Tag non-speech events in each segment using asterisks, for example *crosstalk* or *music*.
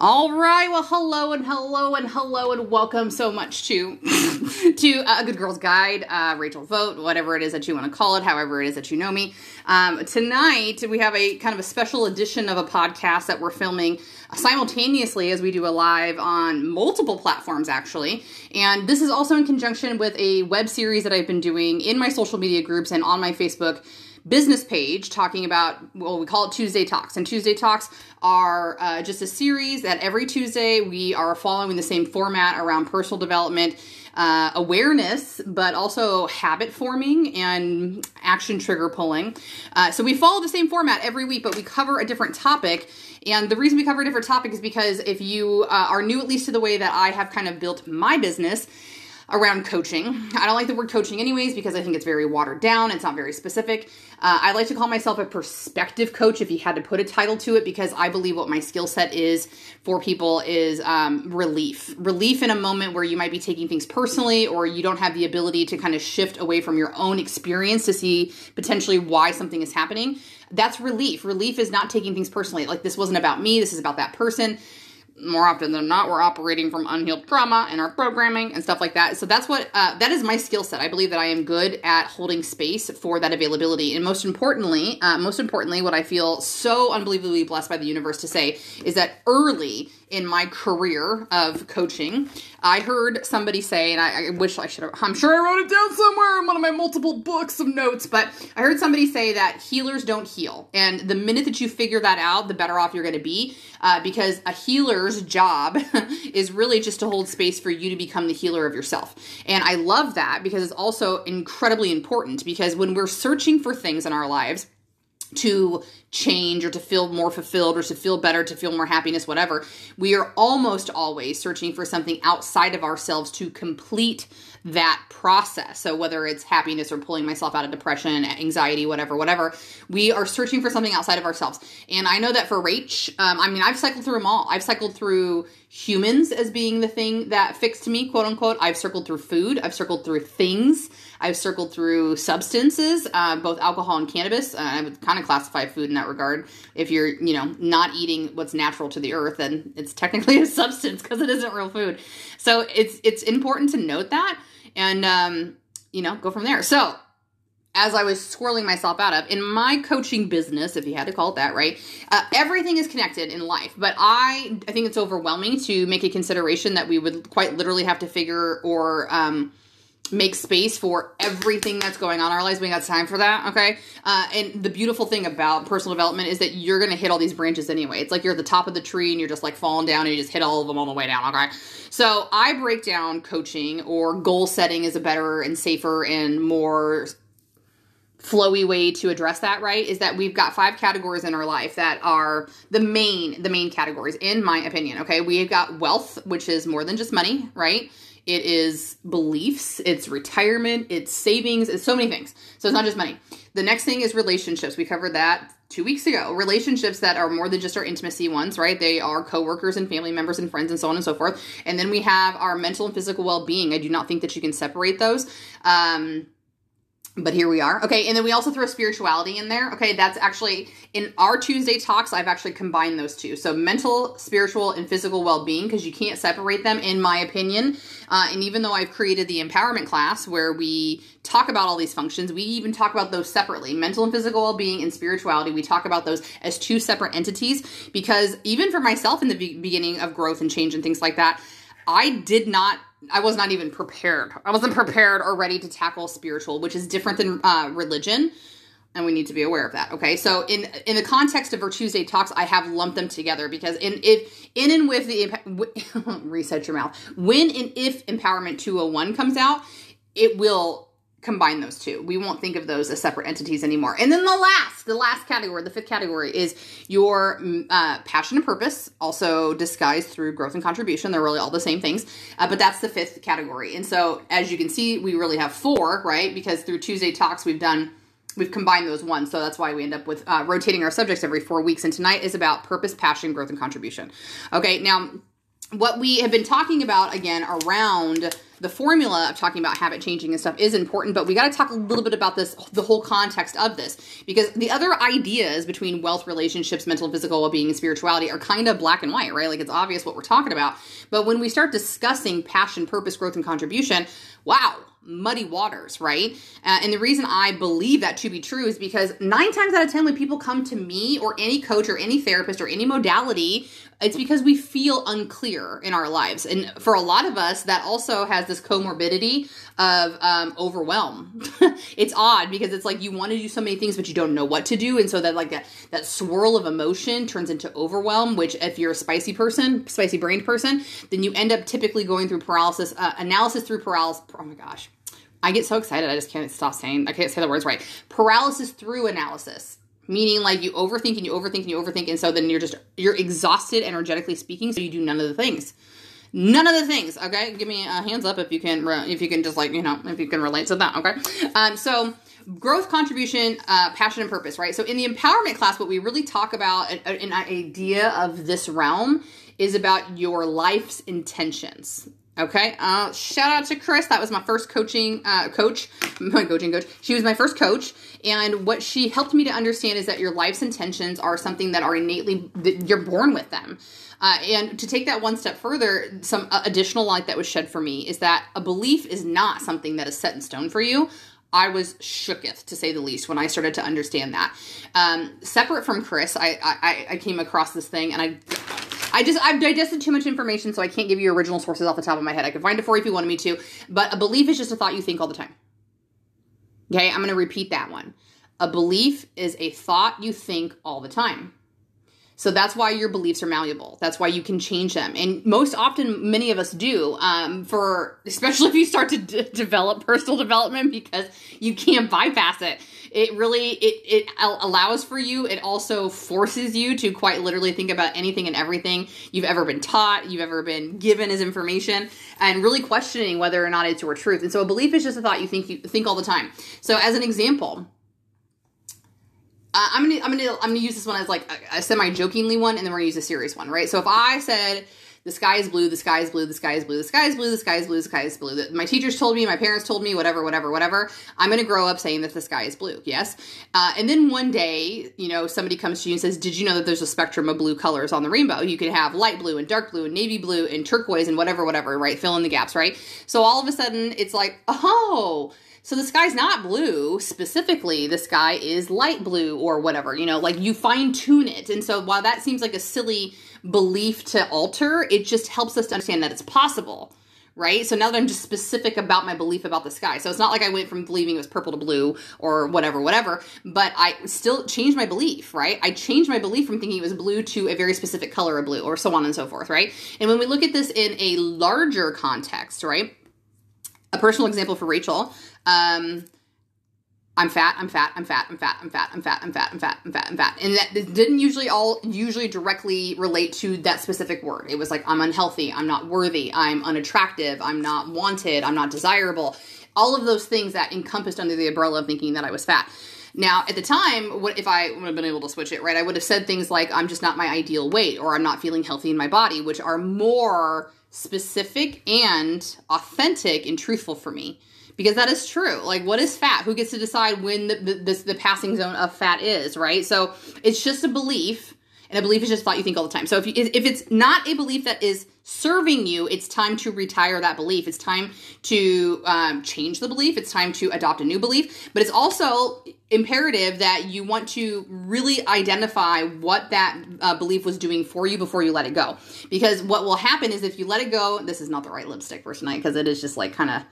All right. Well, hello and hello and hello and welcome so much to *laughs* to uh, a Good Girls Guide, uh, Rachel Vote, whatever it is that you want to call it, however it is that you know me. Um, tonight we have a kind of a special edition of a podcast that we're filming simultaneously as we do a live on multiple platforms actually, and this is also in conjunction with a web series that I've been doing in my social media groups and on my Facebook business page talking about well we call it tuesday talks. And tuesday talks are uh, just a series that every tuesday we are following the same format around personal development uh, awareness but also habit forming and action trigger pulling. Uh, so we follow the same format every week but we cover a different topic. And the reason we cover a different topic is because if you uh, are new at least to the way that i have kind of built my business around coaching. I don't like the word coaching anyways because I think it's very watered down. It's not very specific. Uh, I like to call myself a perspective coach if you had to put a title to it because I believe what my skill set is for people is um, relief. Relief in a moment where you might be taking things personally or you don't have the ability to kind of shift away from your own experience to see potentially why something is happening. That's relief. Relief is not taking things personally. Like this wasn't about me, this is about that person more often than not we're operating from unhealed trauma and our programming and stuff like that. So that's what uh, that is my skill set. I believe that i am good at holding space for that availability. And most importantly uh, most importantly what i feel so unbelievably blessed by the universe to say is that early in my career of coaching. I heard somebody say, and I, I, wish I should have, I'm sure I wrote it down somewhere in one of my multiple books of notes, but I heard somebody say that healers don't heal. And the minute that you figure that out, the better off you're going to be uh, because a healer's job *laughs* is really just to hold space for you to become the healer of yourself. And I love that because it's also incredibly important because when we're searching for things in our lives, to change or to feel more fulfilled or to feel better, to feel more happiness, whatever, we are almost always searching for something outside of ourselves to complete that process. So whether it's happiness or pulling myself out of depression, anxiety, whatever, whatever, we are searching for something outside of ourselves. And I know that for Rach, um, I mean, I've cycled through them all. I've cycled through humans as being the thing that fixed me, quote unquote. I've circled through food. I've circled through things. I've circled through substances, uh, both alcohol and cannabis. Uh, I would kind of classify food in that regard. If you're, you know, not eating what's natural to the earth, then it's technically *laughs* a substance because it isn't real food. So it's it's important to note that and um, you know go from there. So as I was swirling myself out of in my coaching business, if you had to call it that, right? Uh, everything is connected in life, but I I think it's overwhelming to make a consideration that we would quite literally have to figure or um, make space for everything that's going on in our lives. We got time for that, okay? Uh, and the beautiful thing about personal development is that you're to hit all these branches anyway. It's like you're at the top of the tree and you're just like falling down and you just hit all of them on the way down, okay? So I break down coaching or goal setting is a better and safer and more flowy way to address that right is that we've got five categories in our life that are the main the main categories in my opinion okay we've got wealth which is more than just money right it is beliefs, it's retirement, it's savings, it's so many things. So it's not just money. The next thing is relationships. We covered that two weeks ago. Relationships that are more than just our intimacy ones, right? They are coworkers and family members and friends and so on and so forth. And then we have our mental and physical well being. I do not think that you can separate those. Um, but here we are. Okay, and then we also throw spirituality in there. Okay, that's actually in our Tuesday talks, I've actually combined those two. So mental, spiritual, and physical well being, because you can't separate them, in my opinion. Uh, and even though I've created the empowerment class where we talk about all these functions, we even talk about those separately mental and physical well being and spirituality. We talk about those as two separate entities because even for myself in the be- beginning of growth and change and things like that, I did not I was not even prepared. I wasn't prepared or ready to tackle spiritual, which is different than uh, religion, and we need to be aware of that. Okay, so in in the context of our Tuesday talks, I have lumped them together because in if in and with the *laughs* reset your mouth when and if empowerment 201 comes out, it will combine those two. We won't think of those as separate entities anymore. And then the last, the last category, the fifth category is your mm, uh, passion and purpose, also disguised through growth and contribution. They're really all the same things, uh, but that's the fifth category. And so, as you can see, we really have four, right? Because through Tuesday Talks, we've done we've combined those ones so that's why we end up with uh, rotating our subjects every four weeks and tonight is about purpose passion growth and contribution okay now what we have been talking about again around the formula of talking about habit changing and stuff is important, but we got to talk a little bit about this, the whole context of this, because the other ideas between wealth, relationships, mental, physical well being, and spirituality are kind of black and white, right? Like it's obvious what we're talking about. But when we start discussing passion, purpose, growth, and contribution, wow, muddy waters, right? Uh, and the reason I believe that to be true is because nine times out of 10, when people come to me or any coach or any therapist or any modality, it's because we feel unclear in our lives. And for a lot of us, that also has this comorbidity of um, overwhelm. *laughs* it's odd because it's like you want to do so many things, but you don't know what to do. And so that, like, that, that swirl of emotion turns into overwhelm, which, if you're a spicy person, spicy brained person, then you end up typically going through paralysis, uh, analysis through paralysis. Oh my gosh I get so excited, I just can't stop saying, I can't say the words right. Paralysis through analysis, meaning like you overthink and you overthink and you overthink, and so then you're just, you're exhausted energetically speaking, so you do none of the things. None of the things, okay? Give me a hands up if you can, if you can just like, you know, if you can relate to that, okay? Um, so, growth, contribution, uh, passion, and purpose, right? So, in the empowerment class, what we really talk about, an idea of this realm is about your life's intentions. Okay. Uh, shout out to Chris. That was my first coaching uh, coach, *laughs* my coaching coach. She was my first coach, and what she helped me to understand is that your life's intentions are something that are innately you're born with them. Uh, and to take that one step further, some uh, additional light that was shed for me is that a belief is not something that is set in stone for you. I was shooketh to say the least when I started to understand that. Um, separate from Chris, I, I I came across this thing and I I just I've digested too much information, so I can't give you original sources off the top of my head. I could find it for you if you wanted me to, but a belief is just a thought you think all the time. Okay, I'm going to repeat that one. A belief is a thought you think all the time. So that's why your beliefs are malleable. That's why you can change them. And most often, many of us do, um, for especially *laughs* if you start to d- develop personal development because you can't bypass it. It really it it allows for you. It also forces you to quite literally think about anything and everything you've ever been taught, you've ever been given as information, and really questioning whether or not it's your truth. And so, a belief is just a thought you think you think all the time. So, as an example uh, I'm gonna I'm gonna I'm gonna use this one as like a, a semi jokingly one, and then we're gonna use a serious one, right? So if I said the sky is blue, the sky is blue, the sky is blue, the sky is blue, the sky is blue, the sky is blue. My teachers told me, my parents told me, whatever, whatever, whatever. I'm going to grow up saying that the sky is blue, yes? Uh, and then one day, you know, somebody comes to you and says, Did you know that there's a spectrum of blue colors on the rainbow? You can have light blue and dark blue and navy blue and turquoise and whatever, whatever, right? Fill in the gaps, right? So all of a sudden, it's like, Oh, so the sky's not blue specifically, the sky is light blue or whatever, you know, like you fine tune it. And so while that seems like a silly belief to alter, it just helps us to understand that it's possible right? So now that I'm just specific about my belief about the sky. So it's not like I went from believing it was purple to blue or whatever, whatever, but I still changed my belief, right? I changed my belief from thinking it was blue to a very specific color of blue or so on and so forth, right? And when we look at this in a larger context, right? A personal example for Rachel, um, I'm fat, I'm fat, I'm fat, I'm fat, I'm fat, I'm fat, I'm fat, I'm fat, I'm fat, I'm fat. And that didn't usually all usually directly relate to that specific word. It was like I'm unhealthy, I'm not worthy, I'm unattractive, I'm not wanted, I'm not desirable. All of those things that encompassed under the umbrella of thinking that I was fat. Now, at the time, what if I would have been able to switch it, right? I would have said things like I'm just not my ideal weight or I'm not feeling healthy in my body, which are more specific and authentic and truthful for me because that is true. Like, what is fat? Who gets to decide when the, the, the passing zone of fat is, right? So it's just a belief, and a belief is just thought you think all the time. So if you, if it's not a belief that is serving you, it's time to retire that belief. It's time to um, change the belief. It's time to adopt a new belief. But it's also imperative that you want to really identify what that uh, belief was doing for you before you let it go. Because what will happen is if you let it go, this is not the right lipstick for tonight because it is just like kind of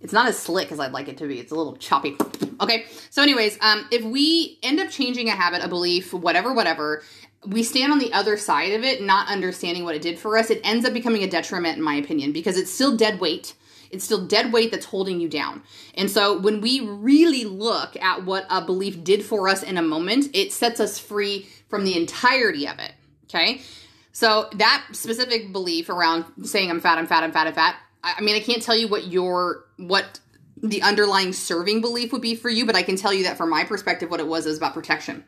it's not as slick as I'd like it to be. It's a little choppy. Okay. So, anyways, um, if we end up changing a habit, a belief, whatever, whatever, we stand on the other side of it, not understanding what it did for us. It ends up becoming a detriment, in my opinion, because it's still dead weight. It's still dead weight that's holding you down. And so when we really look at what a belief did for us in a moment, it sets us free from the entirety of it. Okay. So that specific belief around saying I'm fat, I'm fat, I'm fat, I'm fat, I mean, I can't tell you what your what the underlying serving belief would be for you, but I can tell you that from my perspective, what it was is about protection.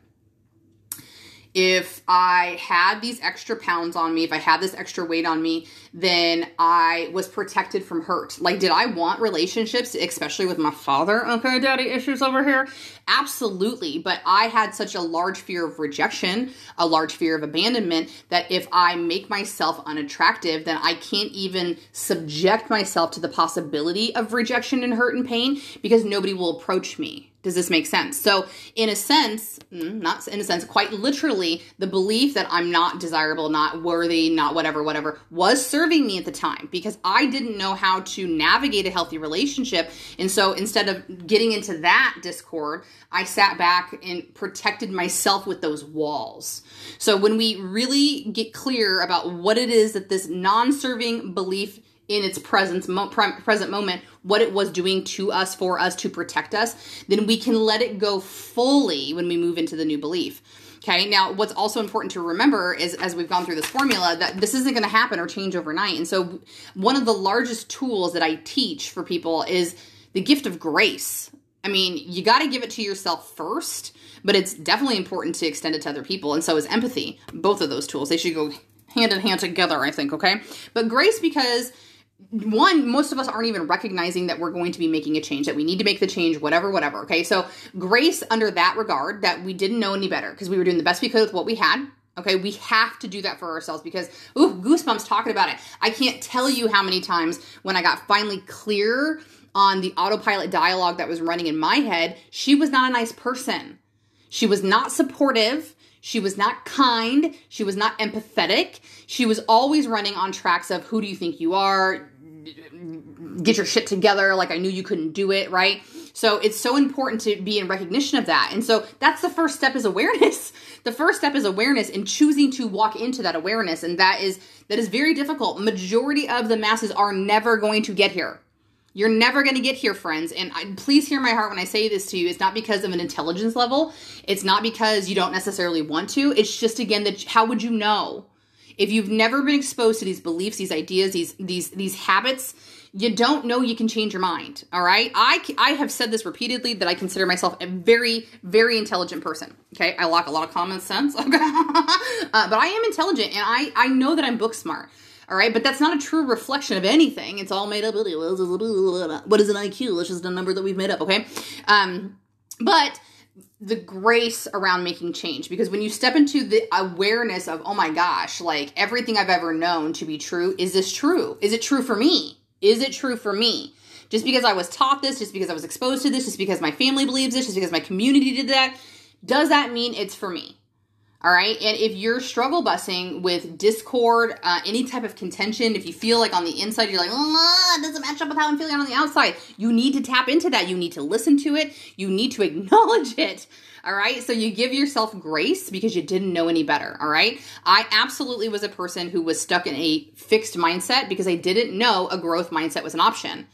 If I had these extra pounds on me, if I had this extra weight on me, then I was protected from hurt. Like, did I want relationships, especially with my father? Okay, daddy issues over here. Absolutely. But I had such a large fear of rejection, a large fear of abandonment, that if I make myself unattractive, then I can't even subject myself to the possibility of rejection and hurt and pain because nobody will approach me. Does this make sense? So, in a sense, mm, not in a sense, quite literally, the belief that I'm not desirable, not worthy, not whatever, whatever, was serving me at the time because I didn't know how to navigate a healthy relationship. And so, instead of getting into that discord, I sat back and protected myself with those walls. So, when we really get clear about what it is that this non serving belief in its presence mo- present moment what it was doing to us for us to protect us then we can let it go fully when we move into the new belief. Okay now what's also important to remember is as we've gone through this formula that this isn't going to happen or change overnight and so one of the largest tools that i teach for people is the gift of grace. I mean you got to give it to yourself first but it's definitely important to extend it to other people and so is empathy. Both of those tools they should go hand in hand together i think okay? But grace because one, most of us aren't even recognizing that we're going to be making a change, that we need to make the change, whatever, whatever. Okay. So, grace under that regard that we didn't know any better because we were doing the best we could with what we had. Okay. We have to do that for ourselves because, ooh, goosebumps talking about it. I can't tell you how many times when I got finally clear on the autopilot dialogue that was running in my head, she was not a nice person. She was not supportive. She was not kind. She was not empathetic. She was always running on tracks of who do you think you are? get your shit together. Like i knew you couldn't do it right? So it's so important to be in recognition of that. And so that's the first step is awareness. The first step is awareness and choosing to walk into that awareness. And that is that is very difficult. Majority of the masses are never going to get here you're never going to get here, friends. And I, please hear my heart when I say this to you. It's not because of an intelligence level. It's not because you don't necessarily want to. It's just, again, that how would you know? If you've never been exposed to these beliefs, these ideas, these these these habits, you don't know you can change your mind. All right, I I have said this repeatedly that I consider myself a very very intelligent person. Okay, I lack a lot of common sense. *laughs* Okay, uh, but I am intelligent, and I I know that I'm book smart. All right, but that's not a true reflection of anything. It's all made up. What is an IQ? It's just a number that we've made up. Okay, um, but the grace around making change because when you step into the awareness of oh my gosh like everything i've ever known to be true is this true is it true for me is it true for me just because i was taught this just because i was exposed to this just because my family believes this just because my community did that does that mean it's for me all right. And if you're struggle busing with discord, uh, any type of contention, if you feel like on the inside, you're like, oh, it doesn't match up with how I'm feeling on the outside, you need to tap into that. You need to listen to it. You need to *laughs* acknowledge it. All right. So you give yourself grace because you didn't know any better. All right. I absolutely was a person who was stuck in a fixed mindset because I didn't know a growth mindset was an option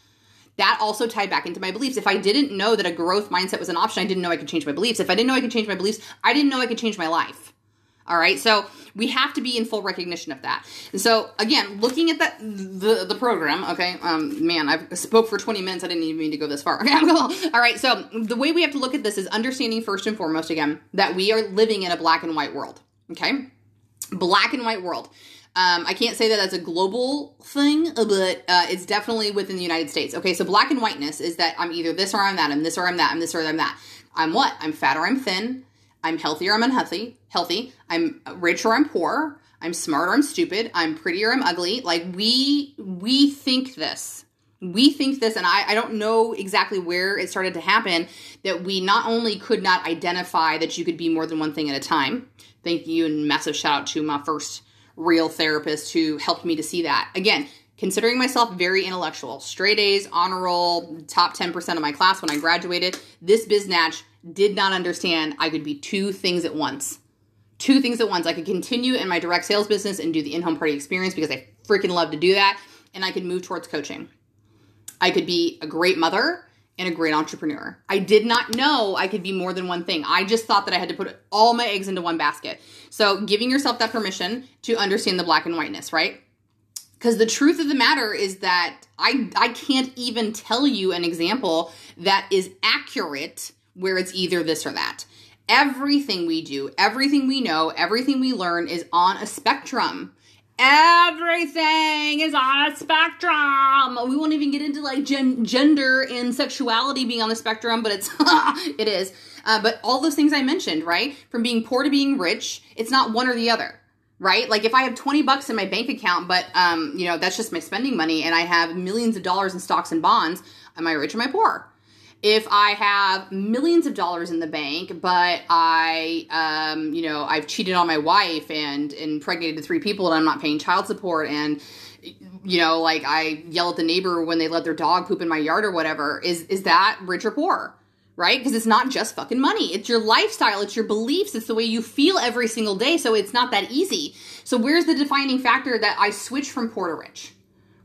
that also tied back into my beliefs. If I didn't know that a growth mindset was an option, I didn't know I could change my beliefs. If I didn't know I could change my beliefs, I didn't know I could change my life. All right. So we have to be in full recognition of that. And so again, looking at that the the program, okay, um, man, I spoke for 20 minutes. I didn't even mean to go this far. *laughs* Okay, all right. So the way we have to look at this is understanding first and foremost again that we are living in a black and white world. Okay, black and white world. Um, I can't say that that's a global thing, but uh, it's definitely within the United States. Okay, so black and whiteness is that I'm either this or I'm that. I'm this or I'm that. I'm this or I'm that. I'm what? I'm fat or I'm thin. I'm healthy or I'm unhealthy. Healthy. I'm rich or I'm poor. I'm smart or I'm stupid. I'm pretty or I'm ugly. Like we we think this. We think this, and I, I don't know exactly where it started to happen, that we not only could not identify that you could be more than one thing at a time. Thank you, and massive shout out to my first real therapist who helped me to see that. Again, considering myself very intellectual, straight A's, honor roll, top 10% of my class when I graduated, this biznatch did not understand I could be two things at once. Two things at once. I could continue in my direct sales business and do the in home party experience because I freaking love to do that. And I could move towards coaching. I could be a great mother and a great entrepreneur. I did not know I could be more than one thing. I just thought that I had to put all my eggs into one basket. So, giving yourself that permission to understand the black and whiteness, right? Because the truth of the matter is that I I can't even tell you an example that is accurate where it's either this or that. Everything we do, everything we know, everything we learn is on a spectrum. Everything is on a spectrum. We won't even get into like gen- gender and sexuality being on the spectrum, but it's *laughs* it is. Uh, but all those things I mentioned, right? From being poor to being rich, it's not one or the other, right? Like if I have 20 bucks in my bank account, but um, you know, that's just my spending money and I have millions of dollars in stocks and bonds, am I rich or am I poor? If I have millions of dollars in the bank, but I, um, you know, I've cheated on my wife and impregnated three people and I'm not paying child support and, you know, like I yell at the neighbor when they let their dog poop in my yard or whatever, is is that rich or poor? Right? Because it's not just fucking money. It's your lifestyle, it's your beliefs, it's the way you feel every single day. So it's not that easy. So where's the defining factor that I switch from poor to rich?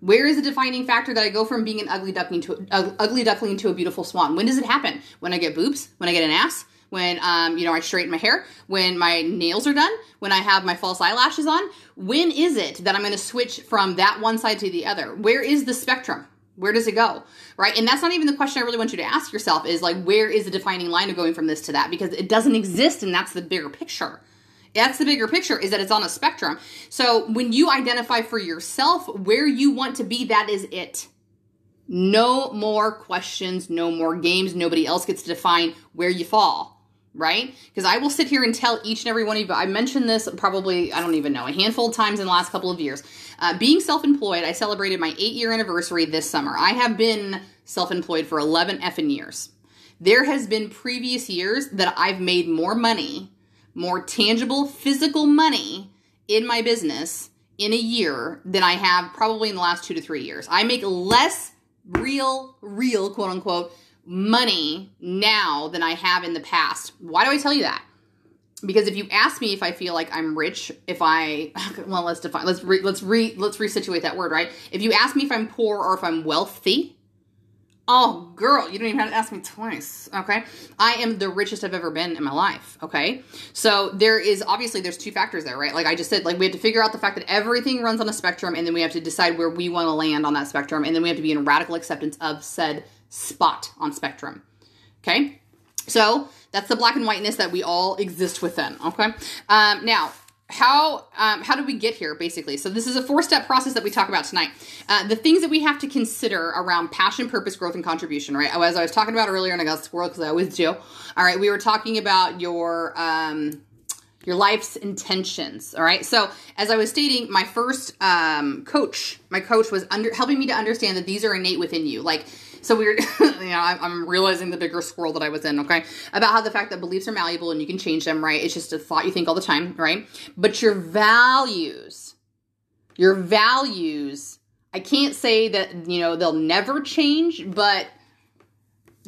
Where is the defining factor that I go from being an ugly duckling to uh, ugly duckling to a beautiful swan? When does it happen? When I get boobs? When I get an ass? When um, you know I straighten my hair? When my nails are done? When I have my false eyelashes on? When is it that I'm going to switch from that one side to the other? Where is the spectrum? Where does it go? Right? And that's not even the question I really want you to ask yourself is like, where is the defining line of going from this to that? Because it doesn't exist, and that's the bigger picture. That's the bigger picture is that it's on a spectrum. So when you identify for yourself where you want to be, that is it. No more questions, no more games. Nobody else gets to define where you fall right? Because I will sit here and tell each and every one of you, I mentioned this probably, I don't even know, a handful of times in the last couple of years. Uh, being self employed, I celebrated my eight year anniversary this summer. I have been self employed for 11 effing years. There has been previous years that I've made more money, more tangible physical money in my business in a year than I have probably in the last two to three years. I make less real, real, quote unquote, money now than I have in the past. Why do I tell you that? Because if you ask me if I feel like I'm rich, if I *laughs* well, let's define let's re, let's re let's resituate that word, right? If you ask me if I'm poor or if I'm wealthy, oh girl, you don't even have to ask me twice, okay? I am the richest I've ever been in my life, okay? So there is obviously there's two factors there, right? Like I just said, like we have to figure out the fact that everything runs on a spectrum, and then we have to decide where we want to land on that spectrum, and then we have to be in radical acceptance of said spot on spectrum. Okay? So that's the black and whiteness that we all exist within. Okay? Um, now, how um, how did we get here basically so this is a four step process that we talk about tonight uh, the things that we have to consider around passion purpose growth and contribution right as i was talking about earlier and i got spoiled because i always do all right we were talking about your um, your life's intentions all right so as i was stating my first um, coach my coach was under helping me to understand that these are innate within you like so we're, *laughs* you know, I'm realizing the bigger squirrel that I was in, okay? About how the fact that beliefs are malleable and you can change them, right? It's just a thought you think all the time, right? But your values, your values, I can't say that, you know, they'll never change, but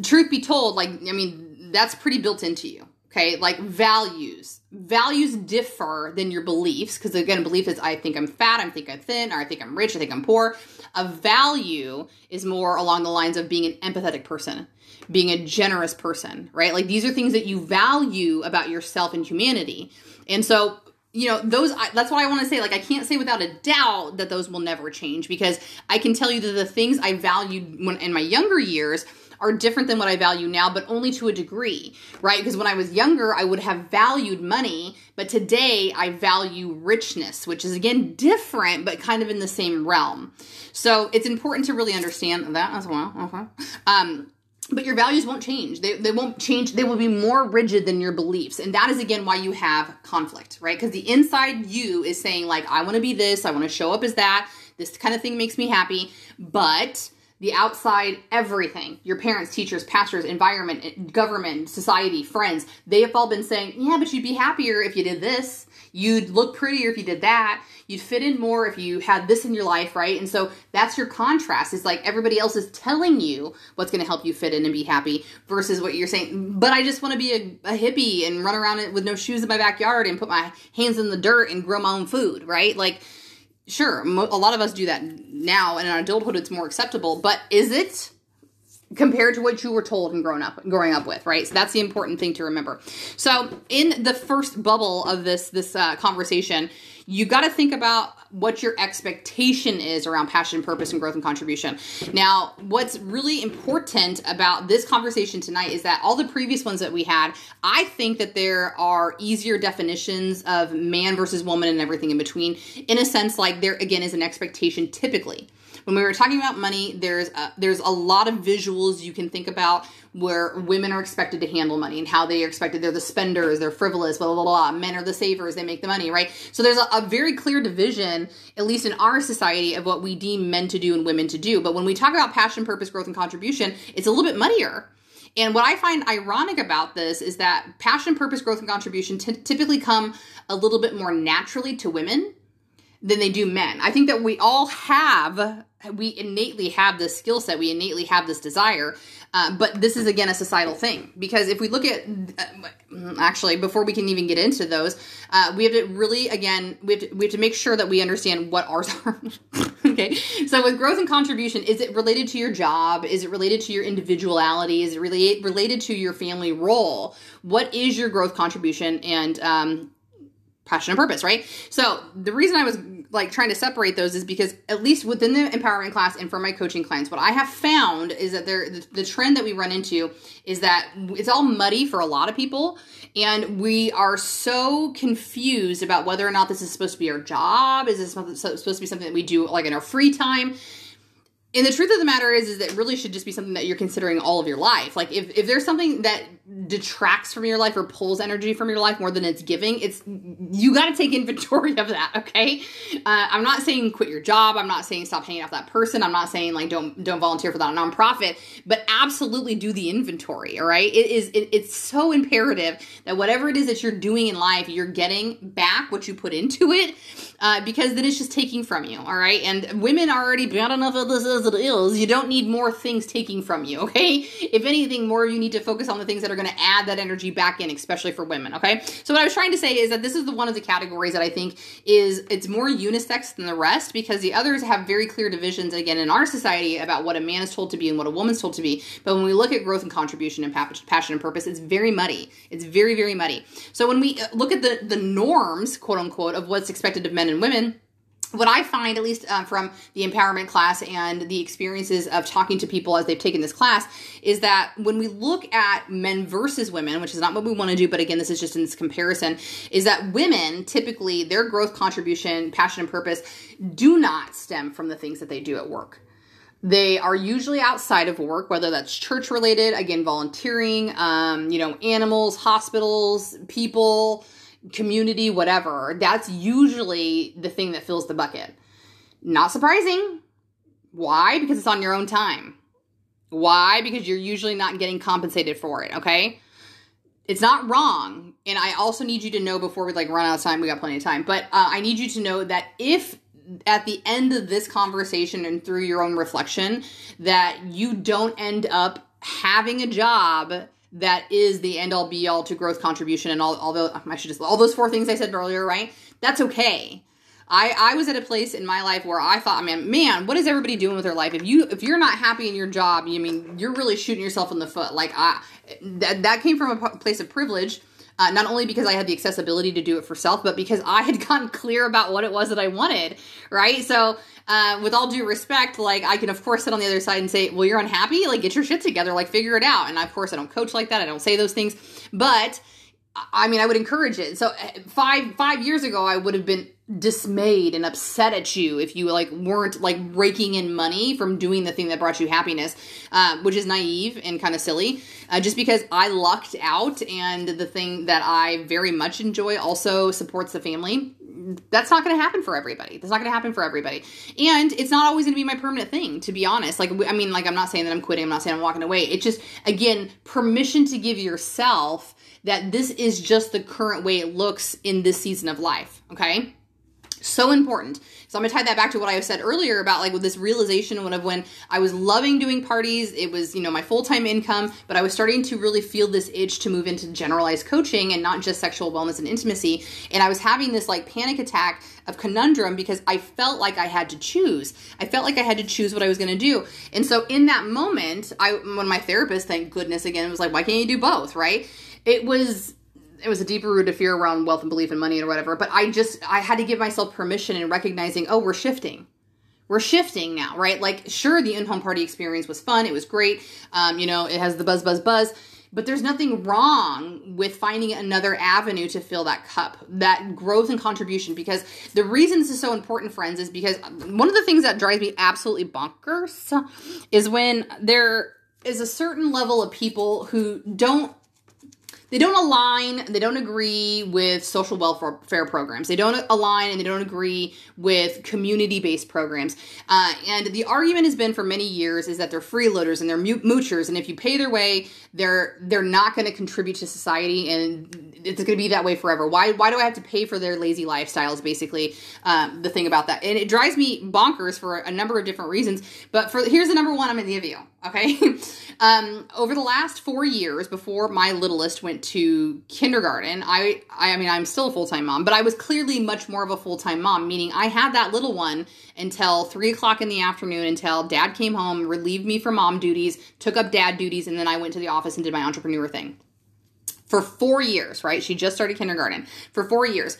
truth be told, like, I mean, that's pretty built into you. Okay, like values. Values differ than your beliefs because again, belief is I think I'm fat, I think I'm thin, or I think I'm rich, I think I'm poor. A value is more along the lines of being an empathetic person, being a generous person, right? Like these are things that you value about yourself and humanity. And so you know those that's what i want to say like i can't say without a doubt that those will never change because i can tell you that the things i valued when in my younger years are different than what I value now, but only to a degree, right? Because when I was younger, I would have valued money, but today I value richness, which is again different, but kind of in the same realm. So it's important to really understand that as well. Okay. Um, but your values won't change. They, they won't change. They will be more rigid than your beliefs. And that is again why you have conflict, right? Because the inside you is saying, like, I want to be this, I want to show up as that, this kind of thing makes me happy. But the outside everything. Your parents teachers pastors environment eh, government society friends they have all been saying yeah but you'd be happier if you did this. You'd look prettier if you did that. You'd fit in more if you had this in your life right? And so that's your contrast. It's like everybody else is telling you what's going to help you fit in and be happy versus what you're saying but i just want to be a, a hippie and run around with no shoes in my backyard and put my hands in the dirt and grow my own food right? Like sure, a lot of us do that now, and in adulthood, it's more acceptable. But is it compared to what you were told and growing up growing up with right so that's the important thing to remember so in the first bubble of this this uh, conversation you got to think about what your expectation is around passion, purpose, and growth and contribution. Now, what's really important about this conversation tonight is that all the previous ones that we had, I think that there are easier definitions of man versus woman and everything in between. In a sense, like there again is an expectation typically when we were talking about money, there's a, there's a lot of visuals you can think about where women are expected to handle money and how they are expected. They're the spenders, they're frivolous, blah, blah, blah, blah. Men are the savers, they make the money, right? So there's a, a very clear division, at least in our society, of what we deem men to do and women to do. But when we talk about passion, purpose, growth, and contribution, it's a little bit muddier. And what I find ironic about this is that passion, purpose, growth, and contribution t- typically come a little bit more naturally to women than they do men. I think that we all have, we innately have this skill set, we innately have this desire, uh, but this is again a societal thing because if we look at, uh, actually, before we can even get into those, uh, we have to really, again, we have to, we have to make sure that we understand what ours *laughs* are. okay, so with growth and contribution, is it related to your job? Is it related to your individuality? Is it really related to your family role? What is your growth contribution? And um, passion and purpose, right? So the reason I was like trying to separate those is because at least within the empowerment class and for my coaching clients, what I have found is that there the, trend that we run into is that it's all muddy for a lot of people, and we are so confused about whether or not this is supposed to be our job. Is this supposed to be something that we do like in our free time? and the truth of the matter is is that really should just be something that you're considering all of your life like if, if there's something that detracts from your life or pulls energy from your life more than it's giving it's you got to take *laughs* inventory of that okay? Uh, i'm not saying quit your job i'm not saying stop hanging out with that person i'm not saying like don't don't volunteer for that nonprofit but absolutely do the inventory all right? It is it, it's so imperative that whatever it is that you're doing in life you're getting back what you put into it uh, because then it's just taking from you all right? And women are already bad enough at this as it is you don't need more things taking from you okay? If anything more you need to focus on the things that are going to add that energy back in especially for women okay? So what i was trying to say is that this is the one of the categories that i think is it's more unisex than the rest because the others have very clear divisions again in our society about what a man is told to be and what a woman's told to be. But when we look at growth and contribution and passion and purpose it's very muddy. It's very very muddy. So when we uh, look at the the norms quote unquote of what's expected of men and women what I find, at least uh, from the empowerment class and the experiences of talking to people as they've taken this class, is that when we look at men versus women, which is not what we want to do, but again, this is just in this comparison, is that women typically, their growth contribution, passion, and purpose do not stem from the things that they do at work. They are usually outside of work, whether that's church related, again, volunteering, um, you know, animals, hospitals, people community, whatever, that's usually the thing that fills the bucket. Not surprising. Why? Because it's on your own time. Why? Because you're usually not getting compensated for it, okay? It's not wrong. And I also need you to know before we like run out of time, we got plenty of time, but uh, I need you to know that if at the end of this conversation and through your own reflection that you don't end up having a job that is the end all be all to growth contribution and all although I should just all those four things I said earlier, right? That's okay. I, I was at a place in my life where I thought, man, man, what is everybody doing with their life? If you if you're not happy in your job, you mean you're really shooting yourself in the foot. Like I that that came from a place of privilege uh, not only because I had the accessibility to do it for self, but because I had *laughs* gotten clear about what it was that I wanted, right? So, uh, with all due respect, like I can of course sit on the other side and say, "Well, you're unhappy. Like, get your shit together. Like, figure it out." And of course, I don't coach like that. I don't say those things, but I mean, I would encourage it. So uh, five five years ago, I would have been dismayed and upset at you if you like weren't like raking in money from doing the thing that brought you happiness uh, which is naive and kind of silly uh, just because i lucked out and the thing that i very much enjoy also supports the family that's not going to happen for everybody. That's not going to happen for everybody. And it's not always going to be my permanent thing to be honest. Like i mean like i'm not saying that i'm quitting i'm not saying i'm walking away. It's just again permission to give yourself that this is just the current way it looks in this season of life okay? So important. So I'm gonna tie that back to what I said earlier about like with this realization of when I was loving doing parties, it was you know my full time income, but I was starting to really feel this itch to move into generalized coaching and not just sexual wellness and intimacy. And I was having this like panic attack of conundrum because I felt like I had to choose. I felt like I had to choose what I was gonna do. And so in that moment, I when my therapist, thank goodness again, was like, why can't you do both, right? It was it was a deeper rooted fear around wealth and belief in money or whatever. But I just I had to give myself permission and recognizing, oh, we're shifting. We're shifting now, right? Like, sure, the in-home party experience was fun. It was great. Um, you know, it has the buzz, buzz, buzz. But there's nothing wrong with finding another avenue to fill that cup, that growth and contribution. Because the reason this is so important, friends, is because one of the things that drives me absolutely bonkers is when there is a certain level of people who don't they don't align they don't agree with social welfare programs. They don't align and they don't agree with community-based programs. Uh, and the argument has been for many years is that they're freeloaders and they're moochers and if you pay their way they're they're not going to contribute to society and it's going to be that way forever. Why why do i have to pay for their lazy lifestyles basically um, the thing about that? And it drives me bonkers for a number of different reasons but for here's the number one i'm going to give you okay. *laughs* Um, over the last four years before my littlest went to kindergarten i i mean i'm still a full-time mom but i was clearly much more of a full-time mom meaning i had that little one until three o'clock in the afternoon until dad came home relieved me from mom duties took up dad duties and then i went to the office and did my entrepreneur thing. For four years right? She just started kindergarten. For four years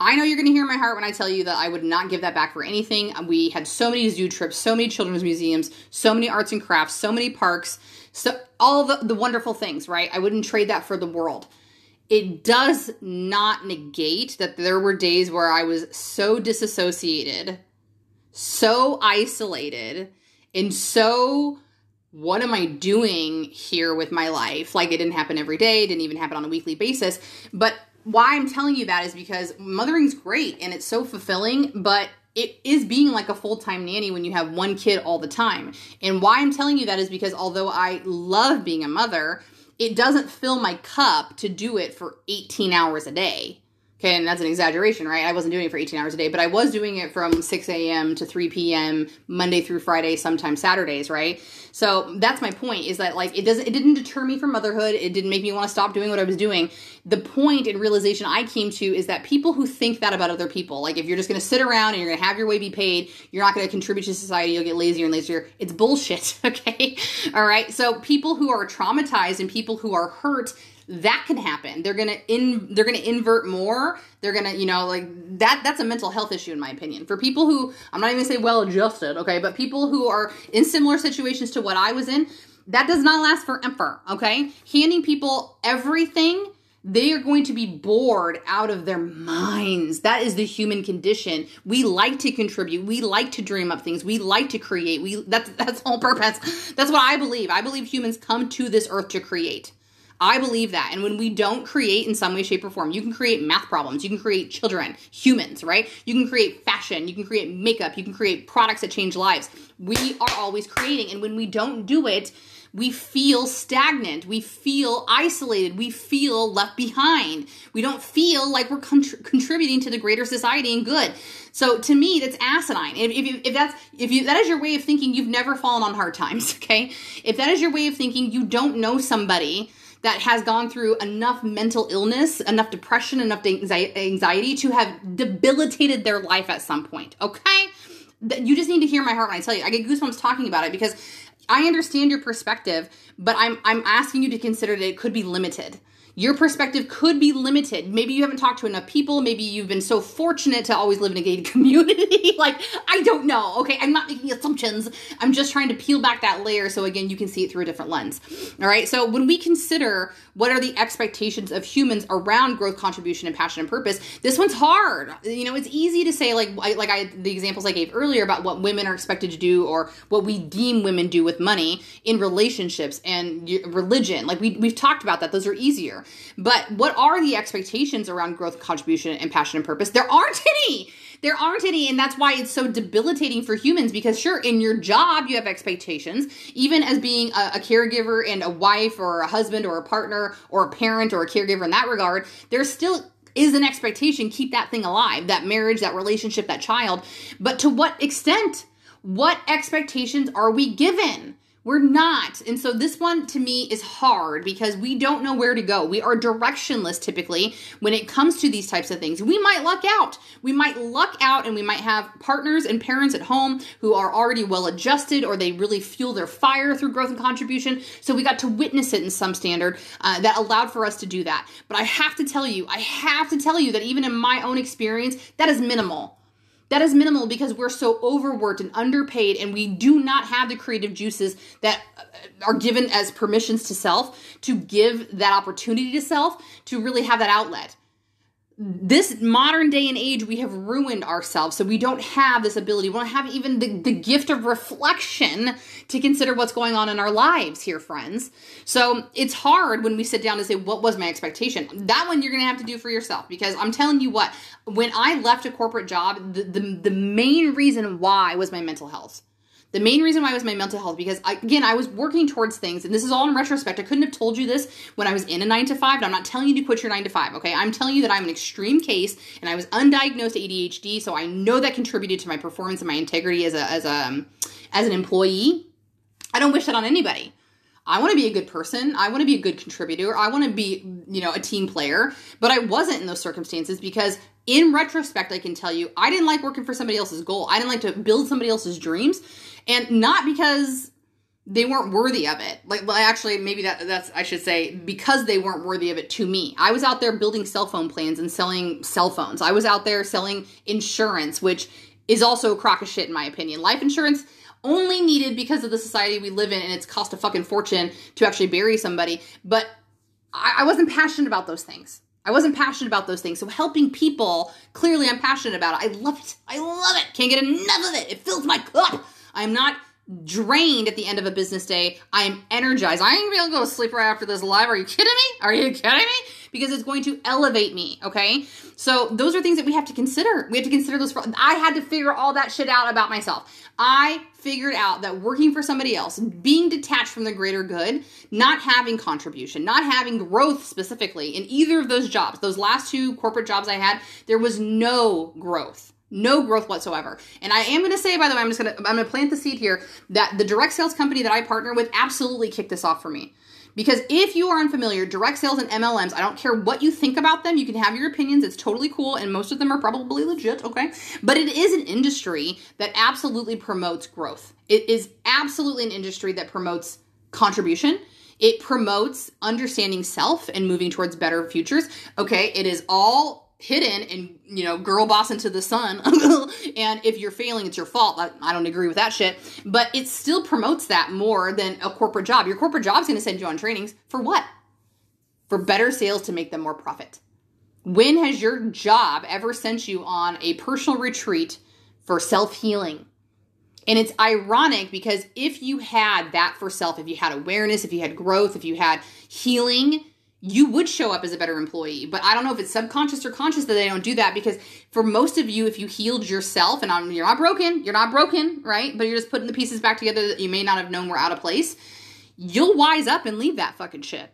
I know you're going to hear my heart when I tell you that I would not give that back for anything. We had so many zoo trips, so many children's museums, so many arts and crafts, so many parks, so all the, the wonderful things, right? I wouldn't trade that for the world. It does not negate that there were days where I was so disassociated, so isolated, and so what am I doing here with my life? Like it didn't happen every day, didn't even happen on a weekly basis. But why I'm telling you that is because mothering's great and it's so fulfilling, but it is being like a full-time nanny when you have one kid all the time. And why I'm telling you that is because although I love being a mother, it doesn't fill my cup to do it for 18 hours a day. Okay, and that's an exaggeration, right? I wasn't doing it for 18 hours a day, but I was doing it from 6 a.m. to 3 p.m. Monday through Friday, sometimes Saturdays, right? So that's my point is that like it doesn't it didn't deter me from motherhood. It didn't make me want to stop doing what I was doing. The point and realization I came to is that people who think that about other people, like if you're just to sit around and you're to have your way be paid, you're not to contribute to society, you'll get lazier and lazier. It's bullshit, *laughs* okay? All right? So people who are traumatized and people who are hurt that can happen. They're gonna in they're gonna invert more. They're gonna you know like that. That's a mental health issue in my opinion. For people who I'm not even gonna say well adjusted, okay, but people who are in similar situations to what I was in, that does not last forever. Okay, handing people everything they are going to be bored out of their minds. That is the human condition. We like to contribute. We like to dream up things. We like to create. We that's that's all purpose. That's what I believe. I believe humans come to this earth to create. I believe that. And when we don't create in some way, shape, or form, you can create math problems, you can create children, humans, right? You can create fashion, you can create makeup, you can create products that change lives. We are always creating. And when we don't do it, we feel stagnant. We feel isolated. We feel left behind. We don't feel like we're contr- contributing to the greater society and good. So to me, that's asinine. If, if, you, if that's if you that is your way of thinking, you've never fallen on hard times. *laughs* Okay, if that is your way of thinking, you don't know somebody that has gone through enough mental illness, enough depression, enough anxiety to have debilitated their life at some point. Okay? You just need to hear my heart when I tell you. I get goosebumps talking about it because I understand your perspective, but I'm I'm asking you to consider that it could be limited your perspective could be limited. Maybe you haven't talked to enough people. Maybe you've been so fortunate to always live in a gated *laughs* community. *laughs* like, I don't know. Okay, I'm not making assumptions. I'm just trying to peel back that layer so again you can see it through a different lens. All right. So when we consider what are the expectations of humans around growth, contribution, and passion and purpose, this one's hard. You know, it's easy to say like like I the examples I gave earlier about what women are expected to do or what we deem women do with money in relationships and religion. Like we we've talked about that. Those are easier. But what are the expectations around growth, contribution, and passion and purpose? There aren't any. There aren't any, and that's why it's so debilitating for humans because, sure, in your job, you have expectations. Even as being a, a caregiver and a wife or a husband or a partner or a parent or a caregiver in that regard, there's still is an expectation keep that thing alive that marriage that relationship that child but to what extent what expectations are we given We're not. And so this one to me is hard because we don't know where to go. We are directionless typically when it comes to these types of things. We might luck out. We might luck out and we might have partners and parents at home who are already well adjusted or they really fuel their fire through growth and contribution. So we got to witness it in some standard uh, that allowed for us to do that. But I have to tell you, I have to tell you that even in my own experience, that is minimal. That is minimal because we're so overworked and underpaid, and we do not have the creative juices that uh, are given as permissions to self to give that opportunity to self to really have that outlet this modern day and age, we have ruined ourselves. So we don't have this ability. We don't have even the, the gift of reflection to consider what's going on in our lives here, friends. So it's hard when we sit down and say, what was my expectation? That one you're to have to do for yourself because I'm telling you what, when I left a corporate job, the, the, the main reason why was my mental health. The main reason why was my mental health because I, again I was working towards things, and this is all in retrospect. I couldn't have told you this when I was in a nine to five. I'm not telling you to quit your nine to five. Okay, I'm telling you that I'm an extreme case, and I was undiagnosed ADHD, so I know that contributed to my performance and my integrity as a as a um, as an employee. I don't wish that on anybody. I want to be a good person. I want to be a good contributor. I want to be, you know, a team player. But I wasn't in those circumstances because in retrospect, I can tell you, I didn't like working for somebody else's goal. I didn't like to build somebody else's dreams. And not because they weren't worthy of it. Like, well, actually, maybe that that's I should say because they weren't worthy of it to me. I was out there building cell phone plans and selling cell phones. I was out there selling insurance, which is also a crock of shit in my opinion. Life insurance only needed because of the society we live in and it's cost a fucking fortune to actually bury somebody. But I, I wasn't passionate about those things. I wasn't passionate about those things. So helping people, clearly I'm passionate about it. I love it. I love it. Can't get enough of it. It fills my cup. I'm not drained at the end of a business day. I am energized. I ain't gonna go to sleep right after this live. Are you kidding me? Are you kidding me? Because it's going to elevate me. Okay. So those are things that we have to consider. We have to consider those. I had to figure all that shit out about myself. I figured out that working for somebody else, being detached from the greater good, not having contribution, not having growth specifically in either of those jobs, those last two corporate jobs I had, there was no growth no growth whatsoever. And I am going to say, by the way, I'm just going to I'm going to plant the seed here that the direct sales company that I partner with absolutely kicked this off for me. Because if you are unfamiliar, direct sales and MLMs, I don't care what you think about them, you can have your opinions, it's totally cool, and most of them are probably legit, okay? But it is an industry that absolutely promotes growth. It is absolutely an industry that promotes contribution. It promotes understanding self and moving towards better futures. Okay, it is all hidden and you know girl boss into the sun. *laughs* And if you're failing it's your fault. I, I, don't agree with that shit. But it still promotes that more than a corporate job. Your corporate job is going to send you on trainings. For what? For better sales to make them more profit. When has your job ever sent you on a personal retreat for self-healing? And it's ironic because if you had that for self if you had awareness if you had growth if you had healing you would show up as a better employee. But I don't know if it's subconscious or conscious that they don't do that because for most of you, if you healed yourself and I'm, you're not broken, you're not broken, right? But you're just putting the pieces back together that you may not have known were out of place, you'll wise up and leave that fucking shit.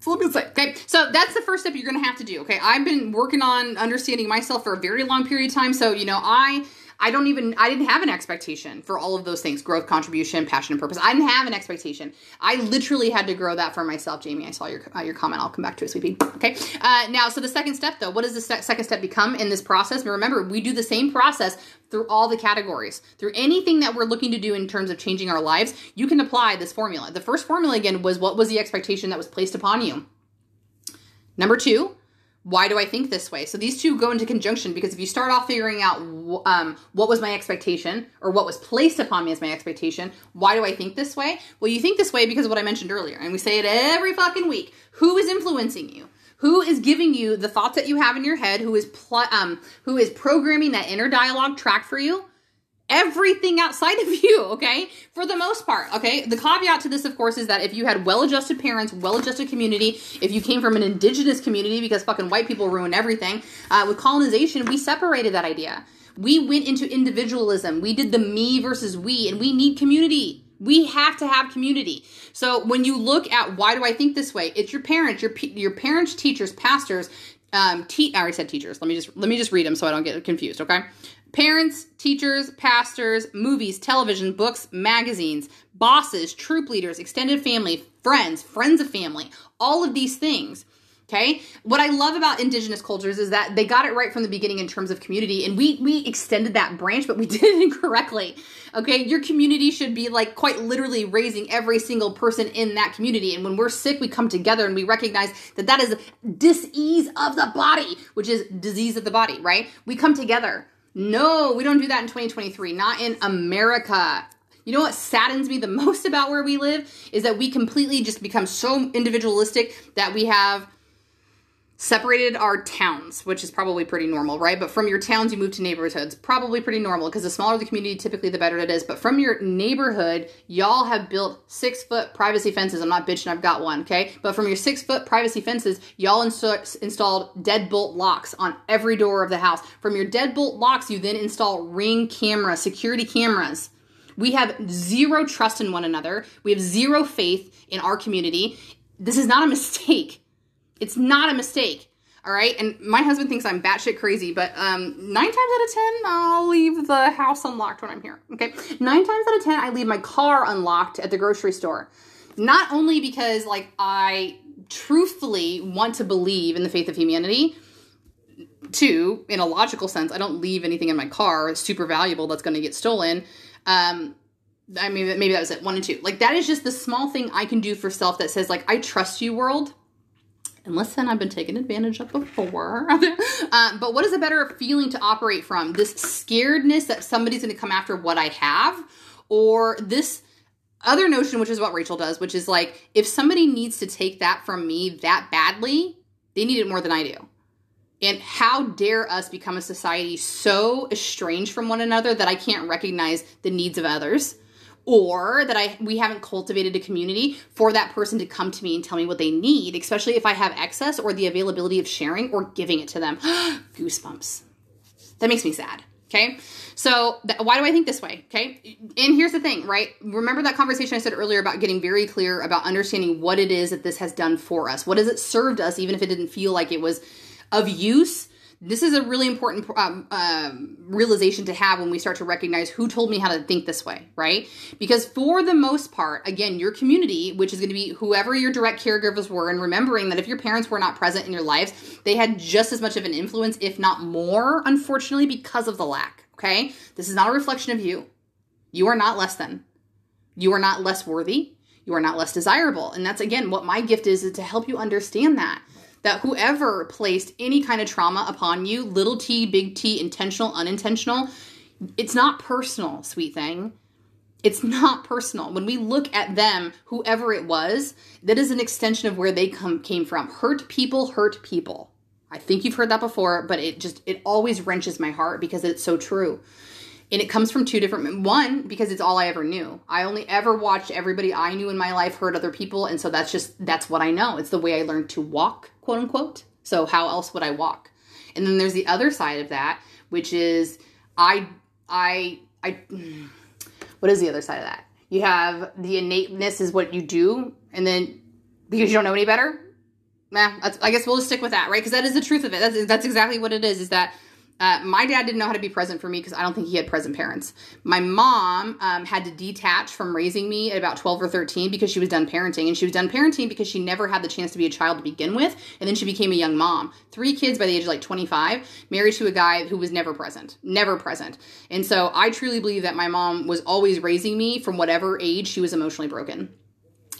So let me say, okay, so that's the first step you're gonna have to do. Okay, I've been working on understanding myself for a very long period of time. So, you know, I I don't even, I didn't have an expectation for all of those things growth, contribution, passion, and purpose. I didn't have an expectation. I literally had to grow that for myself, Jamie. I saw your, uh, your comment. I'll come back to it, sweetie. Okay. Uh, now, so the second step, though, what does the second step become in this process? Remember, we do the same process through all the categories. Through anything that we're looking to do in terms of changing our lives, you can apply this formula. The first formula, again, was what was the expectation that was placed upon you? Number two, why do I think this way? So these two go into conjunction because if you start off figuring out um, what was my expectation or what was placed upon me as my expectation, why do I think this way? Well, you think this way because of what I mentioned earlier, and we say it every fucking week. Who is influencing you? Who is giving you the thoughts that you have in your head? Who is pl- um, who is programming that inner dialogue track for you? Everything outside of you, okay? For the most part, okay? The caveat to this, of course, is that if you had well adjusted parents, well adjusted community, if you came from an indigenous community because fucking white people ruin everything, uh, with colonization, we separated that idea. We went into individualism. We did the me versus we, and we need community. We have to have community. So when you look at why do I think this way, it's your parents, your your parents, teachers, pastors, um, te- I already said teachers. Let me just let me just read them so I don't get confused. Okay, Parents, teachers, pastors, movies, television, books, magazines, bosses, troop leaders, extended family, friends, friends of family, all of these things. Okay. What I love about indigenous cultures is that they got it right from the beginning in terms of community and we we extended that branch, but we *laughs* did it incorrectly. Okay. Your community should be like quite literally raising every single person in that community. And when we're sick, we come together and we recognize that that is disease of the body, which is disease of the body, right? We come together. No, we don't do that in 2023, not in America. You know what saddens me the *laughs* most about where we live is that we completely just become so individualistic that we have separated our towns, which is probably pretty normal, right? But from your towns, you move to neighborhoods, probably pretty normal because the smaller the community, typically the better it is. But from your neighborhood, y'all have built six foot privacy fences. I'm not bitching, I've got one, okay? But from your six foot privacy fences, y'all inst- installed deadbolt locks on every door of the house. From your deadbolt locks, you then install ring camera, security cameras. We have zero trust in one another. We have zero faith in our community. This is not a *laughs* mistake it's not a mistake. All right. And my husband thinks I'm batshit crazy, but um, nine times out of 10, I'll leave the house unlocked when I'm here. Okay. Nine times out of 10, I leave my car unlocked at the grocery store. Not only because, like, I truthfully want to believe in the faith of humanity. Two, in a logical sense, I don't leave anything in my car super valuable that's going to get stolen. Um, I mean, maybe that was it. One and two. Like, that is just the small thing I can do for self that says, like, I trust you, world and listen, I've been taken advantage of before. uh, *laughs* but what is a better feeling to operate from? This scaredness that somebody's going to come after what I have, or this other notion, which is what Rachel does, which is like if somebody needs to take that from me that badly, they need it more than I do. And how dare us become a society so estranged from one another that I can't recognize the needs of others? Or that I we haven't cultivated a community for that person to come to me and tell me what they need, especially if I have excess or the availability of sharing or giving it to them. *gasps* Goosebumps. That makes me sad. Okay. So th- why do I think this way? Okay. And here's the thing, right? Remember that conversation I said earlier about getting very clear about understanding what it is that this has done for us. What has it served us, even if it didn't feel like it was of use this is a really important um, um, realization to have when we start to recognize who told me how to think this way, right? Because for the most part, again, your community, which is going to be whoever your direct caregivers were, and remembering that if your parents were not present in your lives, they had just as much of an influence, if not more, unfortunately, because of the lack, okay? This is not a reflection of you. You are not less than. You are not less worthy. You are not less desirable. And that's, again, what my gift is, is to help you understand that that whoever placed any kind of trauma upon you, little t, big T, intentional, unintentional, it's not personal, sweet thing. It's not personal. When we look at them, whoever it was, that is an extension of where they come came from. Hurt people hurt people. I think you've heard that before, but it just it always wrenches my heart because it's so true and it comes from two different one because it's all i ever knew. I only ever watched everybody i knew in my life hurt other people and so that's just that's what i know. It's the way i learned to walk quote unquote. So how else would i walk? And then there's the other side of that which is i i i *sighs* what is the other side of that? You have the innateness is what you do and then because you don't know any better? Nah, i guess we'll just stick with that right? Because that is the truth of it. That's, that's exactly what it is is that uh, my dad didn't know how to be present for me because I don't think he had present parents. My mom um, had to detach from raising me at about 12 or 13 because she was done parenting. And she was done parenting because she never had the chance to be a child to begin with. And then she became a young mom. Three kids by the age of like 25, married to a guy who was never present, never present. And so I truly believe that my mom was always raising me from whatever age she was emotionally broken.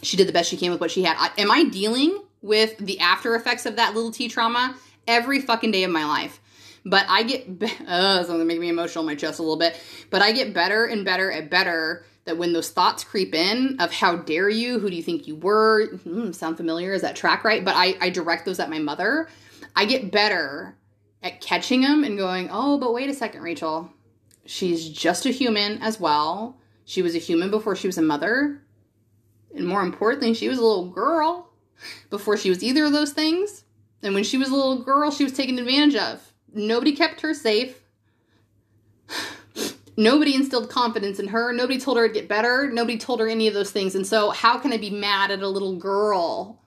She did the best she can with what she had. I, am I dealing with the after effects of that little T trauma every fucking day of my life? But I get, uh, something make me emotional in my chest a little bit. But I get better and better and better that when those thoughts creep in of how dare you, who do you think you were, hmm, sound familiar? Is that track right? But I, I direct those at my mother. I get better at catching them and going, oh, but wait a second, Rachel. She's just a human as well. She was a human before she was a mother. And more importantly, she was a little girl before she was either of those things. And when she was a little girl, she was taken advantage of. Nobody kept her safe. *sighs* Nobody instilled confidence in her. Nobody told her to get better. Nobody told her any of those things. And so, how can I be mad at a little girl?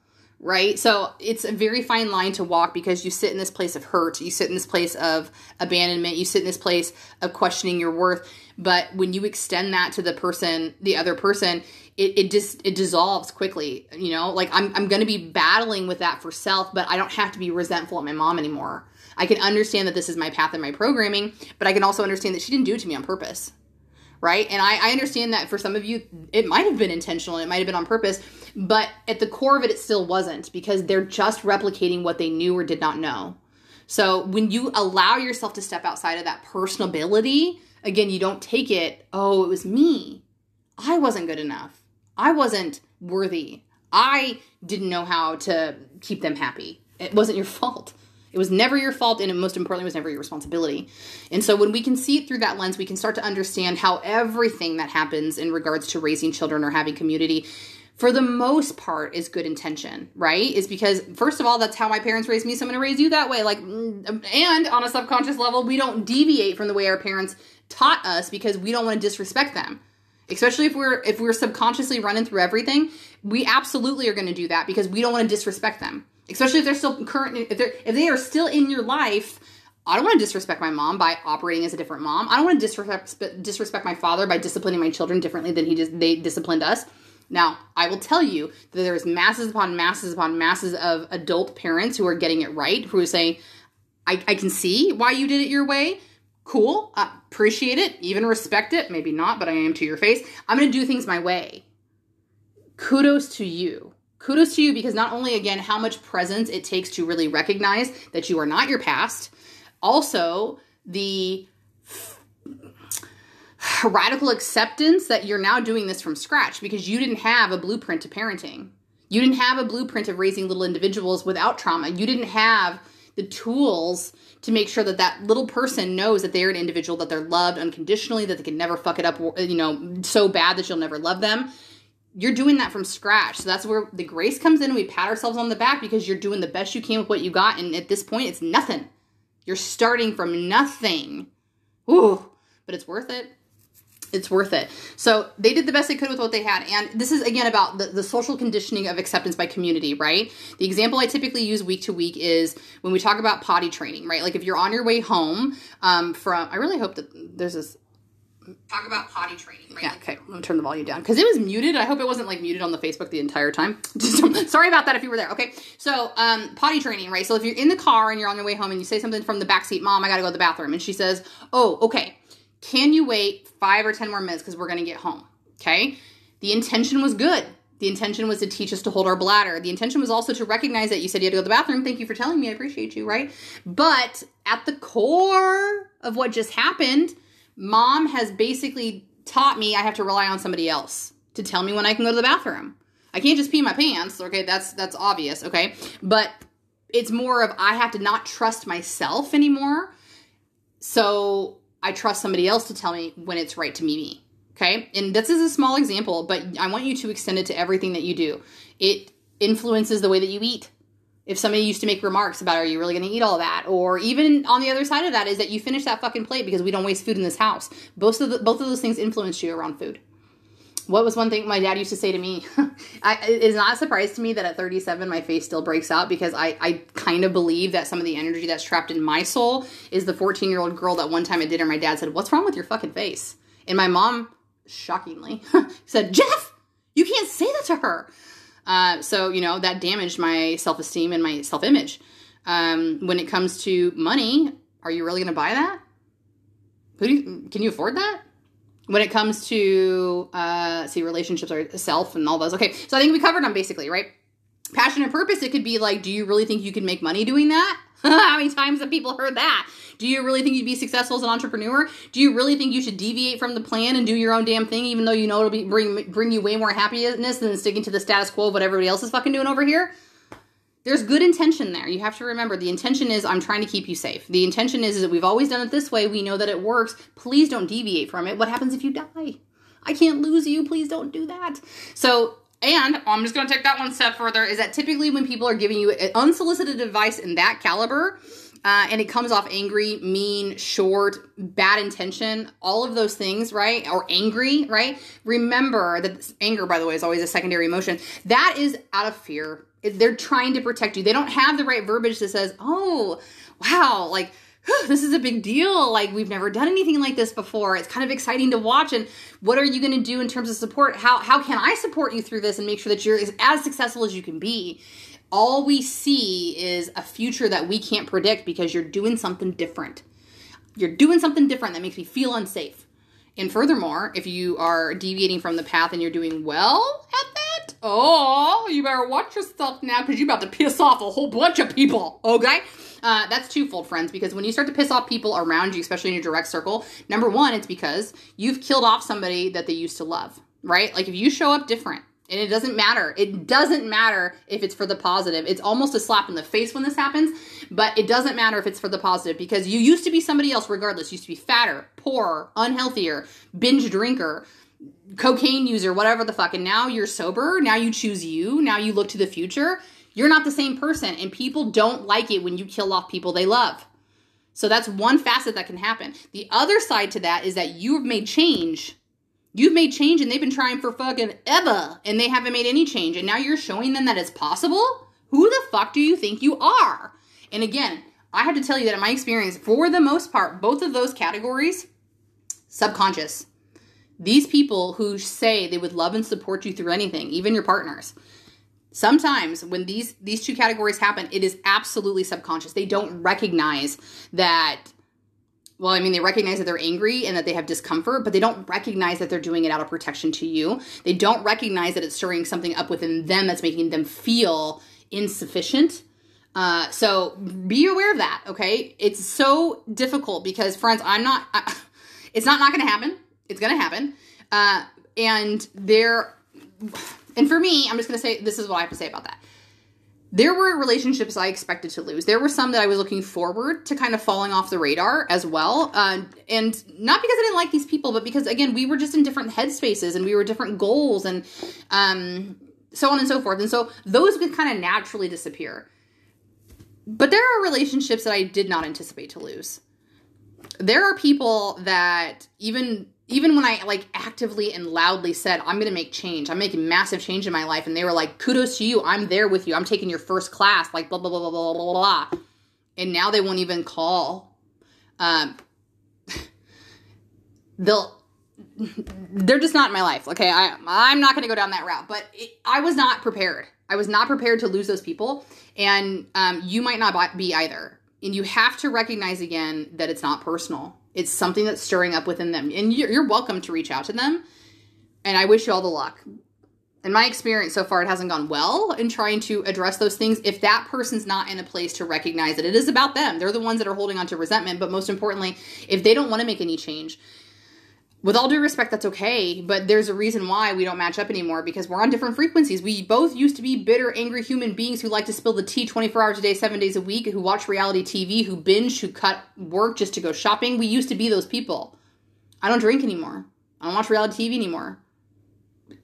right? So it's a very fine line to walk because you sit in this place of hurt, you sit in this place of abandonment, you sit in this place of questioning your worth. But when you extend that to the person, the other person, it, it just it dissolves quickly. You know, like I'm I'm gonna be battling with that for self, but I don't have to be resentful at my mom anymore. I can understand that this is my path and my programming, but I can also understand that she didn't do it to me on purpose right? And I, I, understand that for some of you, it might have been intentional, it might have been on purpose, but at the core of it, it still wasn't because they're just replicating what they knew or did not know. So when you allow yourself to step outside of that personability, again, you don't take it, oh, it was me. I wasn't good enough. I wasn't worthy. I didn't know how to keep them happy. It wasn't your *laughs* fault. It was never your fault, and most importantly, was never your responsibility. And so, when we can see it through that lens, we can start to understand how everything that happens in regards to raising children or having community, for the most part, is good intention, right? Is because, first of all, that's how my parents raised me, so I'm going to raise you that way. Like, mm, and on a subconscious level, we don't deviate from the way our parents taught us because we don't want to disrespect them especially if we're if we're subconsciously running through everything we absolutely are going to do that because we don't want to disrespect them especially if they're still current if they're if they are still in your life I don't want to disrespect my mom by operating as a different mom. I don't want to disrespect disrespect my father by disciplining my children differently than he just they disciplined us. Now, I will tell you that there's masses upon masses upon masses of adult parents who are getting it right, who are saying, I, I can see why you did it your way. Cool. Uh, appreciate it. Even respect it. Maybe not, but I am to your face. I'm going to do things my way. Kudos to you kudos to you because not only again how much presence it takes to really recognize that you are not your past also the *sighs* radical acceptance that you're now doing this from scratch because you didn't have a blueprint to parenting you didn't have a blueprint of raising little individuals without trauma you didn't have the tools to make sure that that little person knows that they're an individual that they're loved unconditionally that they can never fuck it up you know so bad that you'll never love them you're doing that from scratch. So that's where the grace comes in and we pat ourselves on the back because you're doing the best you can with what you got. And at this point, it's nothing. You're starting from nothing. Ooh, but it's worth it. It's worth it. So they did the best they could with what they had. And this is again about the, the social conditioning of acceptance by community, right? The example I typically use week to week is when we talk about potty training, right? Like if you're on your way home um, from, I really hope that there's this talk about potty training. Right? Yeah, okay. Let me turn the volume down because it was muted. I hope it wasn't like muted on the Facebook the entire time. *laughs* Sorry about that if you were there. Okay, so um, potty training, right? So if you're in the car and you're on your way home and you say something from the backseat, "Mom, I got to go to the bathroom," and she says, "Oh, okay. Can you wait five or ten more minutes because we're gonna get home?" Okay. The intention was good. The intention was to teach us to hold our bladder. The intention was also to recognize that you said you had to go to the bathroom. Thank you for telling me. I appreciate you, right? But at the core of what just happened mom has basically taught me I have to rely on somebody else to tell me when I can go to the bathroom. I can't just pee my pants, okay? That's that's obvious, okay? But it's more of I have to not trust myself anymore. So I trust somebody else to tell me when it's right to meet me. Okay? And this is a small example, but I want you to extend it to everything that you do. It influences the way that you eat if somebody used to make remarks about are you really going to eat all that or even on the other side of that is that you finish that fucking plate because we don't waste food in this house both of the, both of those things influence you around food what was one thing my dad used to say to me *laughs* I, it is not a surprise to me that at 37 my face still breaks out because I, I kind of believe that some of the energy that's trapped in my soul is the 14 year old girl that one time at dinner my dad said what's wrong with your fucking face and my mom shockingly *laughs* said jeff you can't say that to her uh, so, you know, that damaged my self esteem and my self image. Um, when it comes to money, are you really going to buy that? Who do you, can you afford that? When it comes to, uh, see, relationships or self and all those. Okay, so I think we covered them basically, right? Passion and purpose, it could be like, do you really think you can make money doing that? *laughs* How many times have people heard that? Do you really think you'd be successful as an entrepreneur? Do you really think you should deviate from the plan and do your own damn thing, even though you know it'll be bring bring you way more happiness than sticking to the status quo of what everybody else is fucking doing over here? There's good intention there. You have to remember the intention is I'm trying to keep you safe. The intention is, is that we've always done it this way. We know that it works. Please don't deviate from it. What happens if you die? I can't lose you. Please don't do that. So and I'm just going to take that one step further is that typically when people are giving you unsolicited advice in that caliber, uh, and it comes off angry, mean, short, bad intention, all of those things, right? Or angry, right? Remember that anger, by the way, is always a secondary emotion. That is out of fear They're trying to protect you. They don't have the right verbiage that says, "Oh, wow, like this is a big deal. Like we've never done anything like this before. It's kind of exciting to watch. And what are you going to do in terms of support? How how can I support you through this and make sure that you're as, successful as you can be? All we see is a future that we can't predict because you're doing something different. You're doing something different that makes me feel unsafe. And furthermore, if you are deviating from the path and you're doing well at that, oh, you better watch yourself now because you're about to piss off a whole bunch of people. Okay? Uh, that's twofold, friends, because when you start to piss off people around you, especially in your direct circle, number one, it's because you've killed off somebody that they used to love, right? Like if you show up different, and it doesn't matter. It doesn't matter if it's for the positive. It's almost a slap in the face when this happens, but it doesn't matter if it's for the positive because you used to be somebody else regardless. You used to be fatter, poorer, unhealthier, binge drinker, cocaine user, whatever the fuck. And now you're sober. Now you choose you. Now you look to the future. You're not the same person, and people don't like it when you kill off people they love. So that's one facet that can happen. The other side to that is that you've made change You've made change and they've been trying for fucking ever and they haven't made any change. And now you're showing them that it's possible? Who the fuck do you think you are? And again, I have to tell you that in my experience, for the most part, both of those categories, subconscious. These people who say they would love and support you through anything, even your partners, sometimes when these these two categories happen, it is absolutely subconscious. They don't recognize that well, I mean, they recognize that they're angry and that they have discomfort, but they don't recognize that they're doing it out of protection to you. They don't recognize that it's stirring something up within them that's making them feel insufficient. Uh, so be aware of that, okay? It's so difficult because, friends, I'm not, I, *laughs* it's not not to happen. It's going to happen. Uh, and there, and for me, I'm just going to say this is what I have to say about that there were relationships I expected to lose. There were some that I was looking forward to kind of falling off the radar as well. Uh, and not because I didn't like these people, but because, again, we were just in different headspaces and we were different goals and um, so on and so forth. And so those would kind of naturally disappear. But there are relationships that I did not anticipate to lose. There are people that even even when I like actively and loudly said, I'm going to make change, I'm making massive change in my life, and they were like, kudos to you, I'm there with you, I'm taking your first class, like blah, blah, blah, blah, blah, blah, blah. And now they won't even call. Um, *laughs* they'll, *laughs* they're just not in my life. Okay. I, I'm not going to go down that route, but it, I was not prepared. I was not prepared to lose those people. And um, you might not be either. And you have to recognize again that it's not personal it's something that's stirring up within them. And you're, you're welcome to reach out to them. And I wish you all the luck. In my experience so far, it hasn't gone well in trying to address those things. If that person's not in a place to recognize that it is about them, they're the ones that are holding on to resentment. But most importantly, if they don't want to make any change, with all due respect, that's okay, but there's a reason why we don't match up anymore because we're on different frequencies. We both used to be bitter, angry human beings who like to spill the tea 24 hours a day, seven days a week, who watch reality TV, who binge, who cut work just to go shopping. We used to be those people. I don't drink anymore. I don't watch reality TV anymore.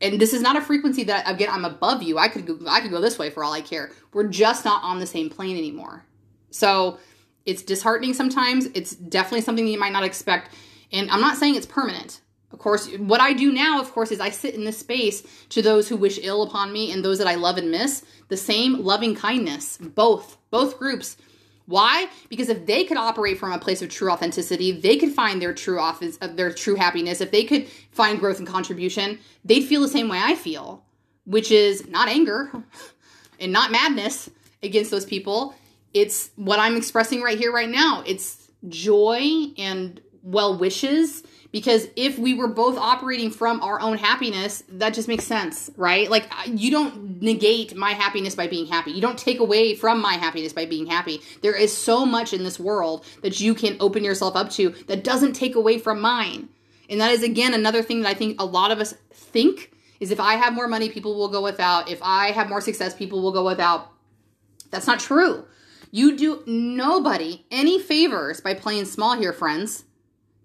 And this is not a frequency that again I'm above you. I could go, I could go this way for all I care. We're just not on the same plane anymore. So it's disheartening sometimes. It's definitely something that you might not expect and I'm not saying it's permanent. Of course, what I do now, of course, is I sit in this space to those who wish ill upon me and those that I love and miss. The same loving kindness, both, both groups. Why? Because if they could operate from a place of true authenticity, they could find their true office, uh, their true happiness. If they could find growth and contribution, they'd feel the same way I feel, which is not anger *laughs* and not madness against those people. It's what I'm expressing right here, right now. It's joy and well wishes because if we were both operating from our own happiness that just makes sense right? Like you don't negate my happiness by being happy. You don't take away from my happiness by being happy. There is so much in this world that you can open yourself up to that doesn't take away from mine. And that is again another thing that i think a lot of us think is if i have more money people will go without. If i have more success people will go without. That's not true. You do nobody any favors by playing small here friends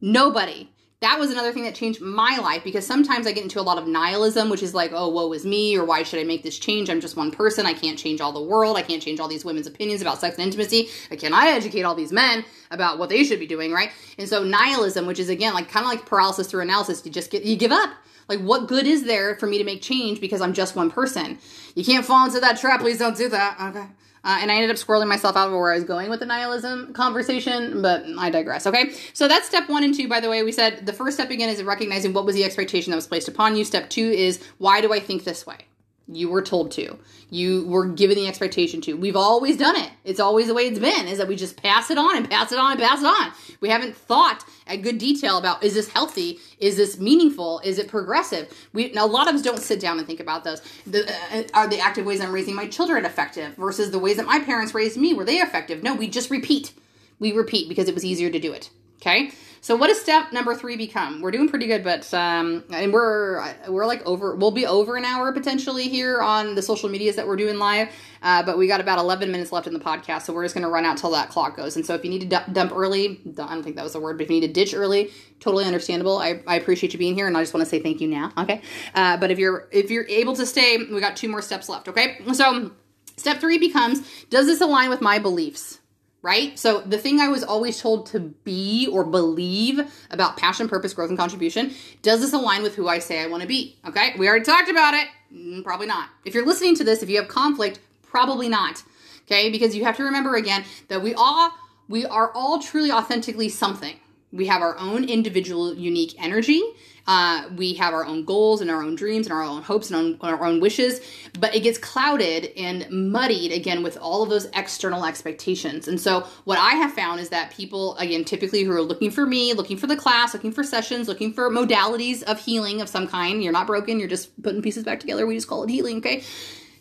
Nobody. that was another thing that changed my life because sometimes I get into a lot of nihilism, which is like, oh, woe is me, or why should I make this change? I'm just one person. I can't change all the world. I can't change all these women's opinions about sex and intimacy. I cannot educate all these men about what they should be doing, right? And so nihilism, which is again like kind of like paralysis through analysis, you just get you give up. Like, what good is there for me to make change because I'm just one person? You can't fall into that trap. Please don't do that. Okay. Uh, and I ended up squirreling myself out of where I was going with the nihilism conversation, but I digress. Okay, so that's step one and two. By the way, we said the first step again is recognizing what was the expectation that was placed upon you. Step two is why do I think this way? You were told to. You were given the expectation to. We've always done it. It's always the way it's been, is that we just pass it on and pass it on and pass it on. We haven't thought at good detail about is this healthy? Is this meaningful? Is it progressive? We a lot of us don't sit down and think about those. The, uh, are the active ways I'm raising my children effective versus the ways that my parents raised me? Were they effective? No, we just repeat. We repeat because it was easier to do it. Okay. So what does step number three become? We're doing pretty good, but um, and we're we're like over. We'll be over an hour potentially here on the social medias that we're doing live. Uh, but we got about 11 minutes left in the podcast, so we're just to run out till that clock goes. And so if you need to dump early, I don't think that was the word, but if you need to ditch early, totally understandable. I, I appreciate you being here, and I just want to say thank you now. Okay. Uh, but if you're if you're able to stay, we got two more steps left. Okay. So step three becomes: Does this align with my beliefs? Right? So the thing I was always told to be or believe about passion, purpose, growth, and contribution, does this align with who I say I want to be? Okay, we already talked about it. Mm, probably not. If you're listening to this, if you have conflict, probably not. Okay, because you have to remember again that we all we are all truly authentically something. We have our own individual unique energy uh, we have our own goals and our own dreams and our own hopes and our own wishes, but it gets clouded and muddied again with all of those external expectations. And so, what I have found is that people, again, typically who are looking for me, looking for the class, looking for sessions, looking for modalities of healing of some kind, you're not broken, you're just putting pieces back together. We just call it healing, okay?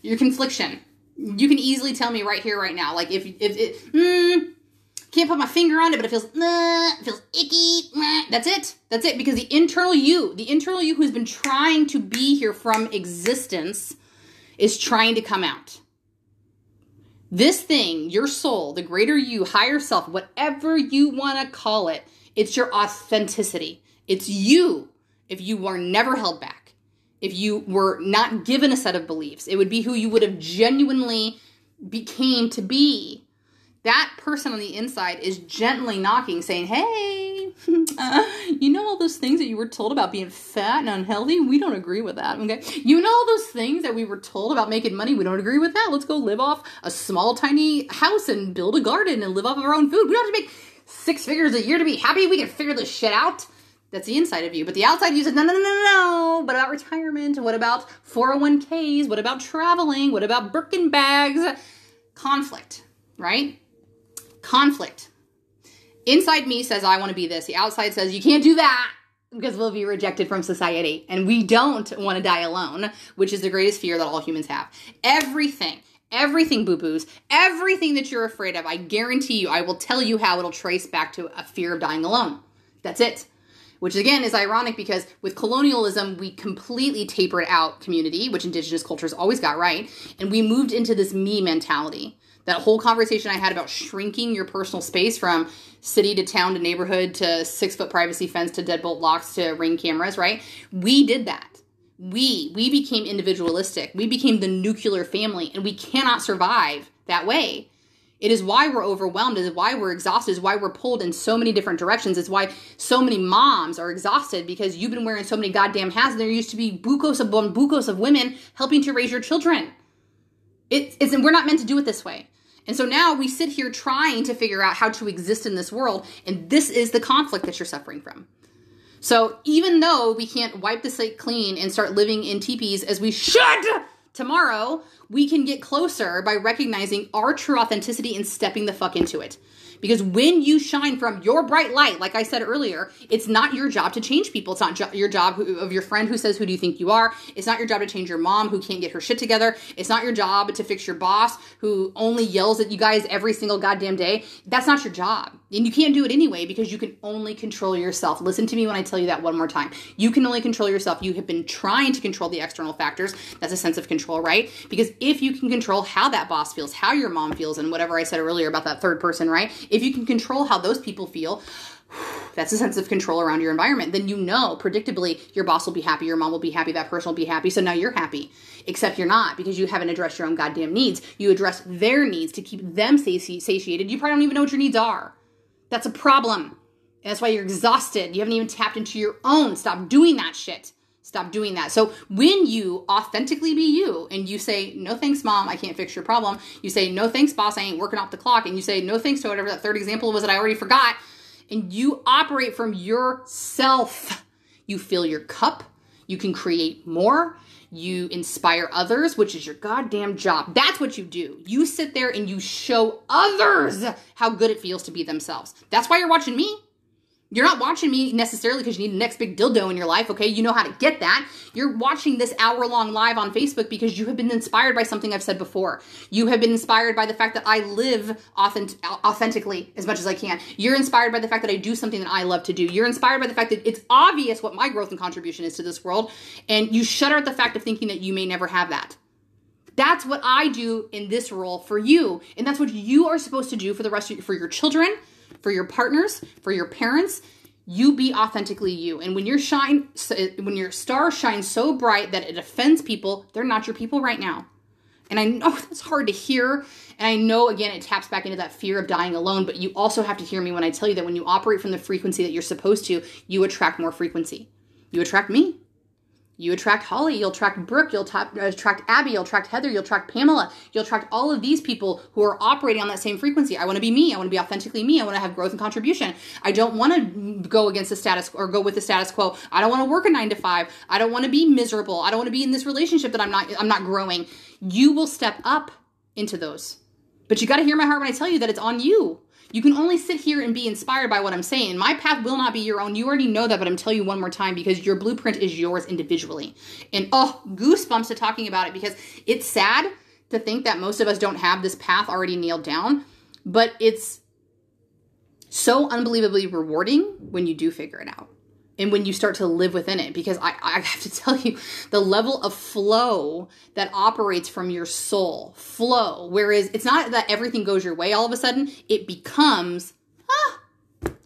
Your confliction. You can easily tell me right here, right now. Like, if, if it, mm, can't put my finger on it, but it feels, it feels icky. That's it. That's it. Because the internal you, the internal you who's been trying to be here from existence, is trying to come out. This thing, your soul, the greater you, higher self, whatever you want to call it, it's your authenticity. It's you if you are never held back. If you were not given a set of beliefs, it would be who you would have genuinely became to be that person on the inside is gently knocking, saying, Hey, uh, *laughs* you know all those things that you were told about being fat and unhealthy? We don't agree with that, okay? You know all those things that we were told about making money? We don't agree with that. Let's go live off a small, tiny house and build a garden and live off of our own food. We don't have to make six figures a year to be happy. We can figure this shit out. That's the inside of you. But the outside you said, no, no, no, no, no. What about retirement? What about 401ks? What about traveling? What about Birkin bags? Conflict, right? Conflict. Inside me says, I want to be this. The outside says, you can't do that because we'll be rejected from society. And we don't want to die alone, which is the greatest fear that all humans have. Everything, everything, boo boos, everything that you're afraid of, I guarantee you, I will tell you how it'll trace back to a fear of dying alone. That's it. Which again is ironic because with colonialism, we completely tapered out community, which indigenous cultures always got right, and we moved into this me mentality that whole conversation I had about shrinking your personal space from city to town to neighborhood to six foot privacy fence to deadbolt locks to ring cameras, right? We did that. We we became individualistic. We became the nuclear family, and we cannot survive that way. It is why we're overwhelmed. It is why we're exhausted. It is why we're pulled in so many different directions. It's why so many moms are exhausted because you've been wearing so many goddamn hats. And there used to be bucos of bucos of women helping to raise your children. It, it's we're not meant to do it this way. And so now we sit here trying to figure out how to exist in this world, and this is the conflict that you're suffering from. So even though we can't wipe the slate clean and start living in teepees as we should tomorrow, we can get closer by recognizing our true authenticity and stepping the fuck into it. Because when you shine from your bright light, like I said earlier, it's not your job to change people. It's not jo- your job who, of your friend who says, Who do you think you are? It's not your job to change your mom who can't get her shit together. It's not your job to fix your boss who only yells at you guys every single goddamn day. That's not your job. And you can't do it anyway because you can only control yourself. Listen to me when I tell you that one more time. You can only control yourself. You have been trying to control the external factors. That's a sense of control, right? Because if you can control how that boss feels, how your mom feels, and whatever I said earlier about that third person, right? if you can control how those people feel, *sighs* That's a sense of control around your environment. Then you know predictably your boss will be happy, your mom will be happy, that person will be happy. So now you're happy. Except you're not because you haven't addressed your own goddamn needs. You address their needs to keep them sati- satiated. You probably don't even know what your needs are. That's a problem. And that's why you're exhausted. You haven't even tapped into your own. Stop doing that shit. Stop doing that. So when you authentically be you and you say, no thanks, mom, I can't fix your problem. You say, no thanks, boss, I ain't working off the clock. And you say, no thanks to whatever that third example was that I already forgot. And you operate from yourself. You fill your cup. You can create more. You inspire others, which is your goddamn job. That's what you do. You sit there and you show others how good it feels to be themselves. That's why you're watching me. You're not watching me necessarily because you need the next big dildo in your life, okay? You know how to get that. You're watching this hour long live on Facebook because you have been inspired by something I've said before. You have been inspired by the fact that I live authentic- authentically as much as I can. You're inspired by the fact that I do something that I love to do. You're inspired by the fact that it's obvious what my growth and contribution is to this world, and you shudder at the fact of thinking that you may never have that. That's what I do in this role for you, and that's what you are supposed to do for the rest of for your children for your partners, for your parents. You be authentically you. And when your shine uh, when your star shines so bright that it offends people, they're not your people right now. And I know *laughs* that's hard to hear. And I know, again, it taps back into that fear of dying alone. But you also have to hear me when I tell you that when you operate from the frequency that you're supposed to, you attract more frequency. You attract me. You attract Holly, you'll attract Brooke, you'll ta- uh, attract Abby, you'll attract Heather, you'll attract Pamela, you'll attract all of these people who are operating on that same frequency. I want to be me. I want to be authentically me. I want to have growth and contribution. I don't want to go against the status or go with the status quo. I don't want to work a nine to five. I don't want to be miserable. I don't want to be in this relationship that I'm not I'm not growing. You will step up into those. But you got to hear my heart when I tell you that it's on you. You can only sit here and be inspired by what I'm saying. My path will not be your own. You already know that, but I'm telling you one more time because your blueprint is yours individually. And oh, goosebumps to talking about it because it's sad to think that most of us don't have this path already nailed down, but it's so unbelievably rewarding when you do figure it out and when you start to live within it because I, I have to *laughs* tell you the level of flow that operates from your soul flow whereas it's not that everything goes your way all of a sudden it becomes ah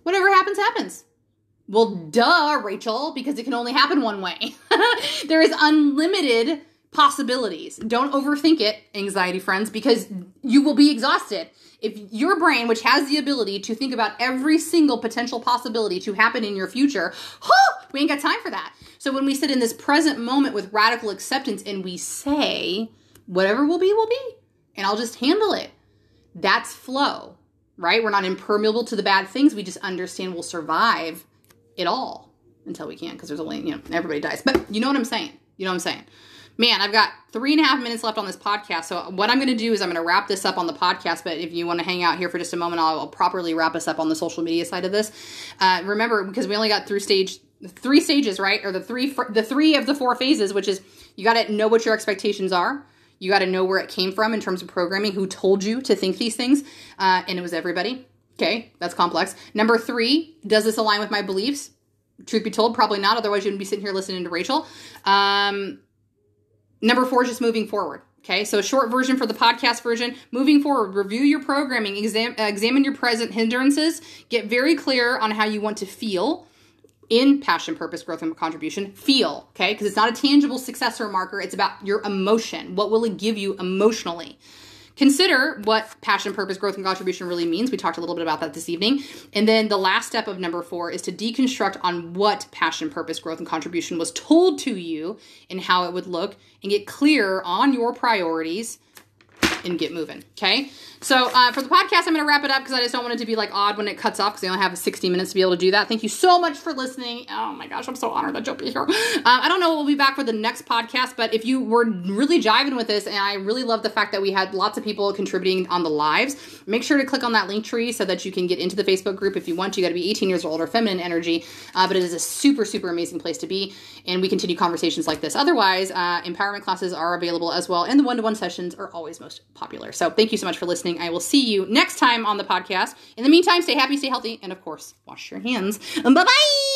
whatever happens happens. Well duh rachel because it can only happen one way. *laughs* There is unlimited possibilities don't overthink it anxiety friends because you will be exhausted if your brain, which has the ability to think about every single potential possibility to happen in your future, huh, we ain't got time for that. So when we sit in this present moment with radical acceptance and we say, whatever will be, will be, and I'll just handle it, that's flow, right? We're not impermeable to the bad things. We just understand we'll survive it all until we can't because there's only, you know, everybody dies. But you know what I'm saying? You know what I'm saying? Man, I've got three and a half minutes left on this podcast. So what I'm going to do is I'm going to wrap this up on the podcast. But if you want to hang out here for just a moment, I'll, I'll properly wrap us up on the social media side of this. Uh, remember, because we only got through stage three stages, right? Or the three the three of the four phases, which is you got to know what your expectations are. You got to know where it came from in terms of programming, who told you to think these things, uh, and it was everybody. Okay, that's complex. Number three, does this align with my beliefs? Truth be told, probably not. Otherwise, you wouldn't be sitting here listening to Rachel. Um, Number four is just moving forward. Okay, so short version for the podcast version. Moving forward, review your programming, exam, uh, examine your present hindrances, get very clear on how you want to feel in passion, purpose, growth, and contribution. Feel, okay, because it's not a tangible successor marker, it's about your emotion. What will it give you emotionally? Consider what passion, purpose, growth, and contribution really means. We talked a little bit about that this evening. And then the last step of number four is to deconstruct on what passion, purpose, growth, and contribution was told to you and how it would look and get clear on your priorities and get moving. Okay. So uh, for the podcast, I'm going to wrap it up because I just don't want it to be like odd when it cuts off because I only have 60 minutes to be able to do that. Thank you so much for listening. Oh my gosh, I'm so honored that you'll be here. Um, I don't know we'll be back for the next podcast, but if you were really jiving with this, and I really love the fact that we had lots of people contributing on the lives, make sure to click on that Linktree so that you can get into the Facebook group if you want. You got to be 18 years old or feminine energy, uh, but it is a super super amazing place to be, and we continue conversations like this. Otherwise, uh, empowerment classes are available as well, and the one to one sessions are always most popular. So thank you so much for listening. I will see you next time on the podcast. In the meantime, stay happy, stay healthy, and of course, wash your hands. Bye bye.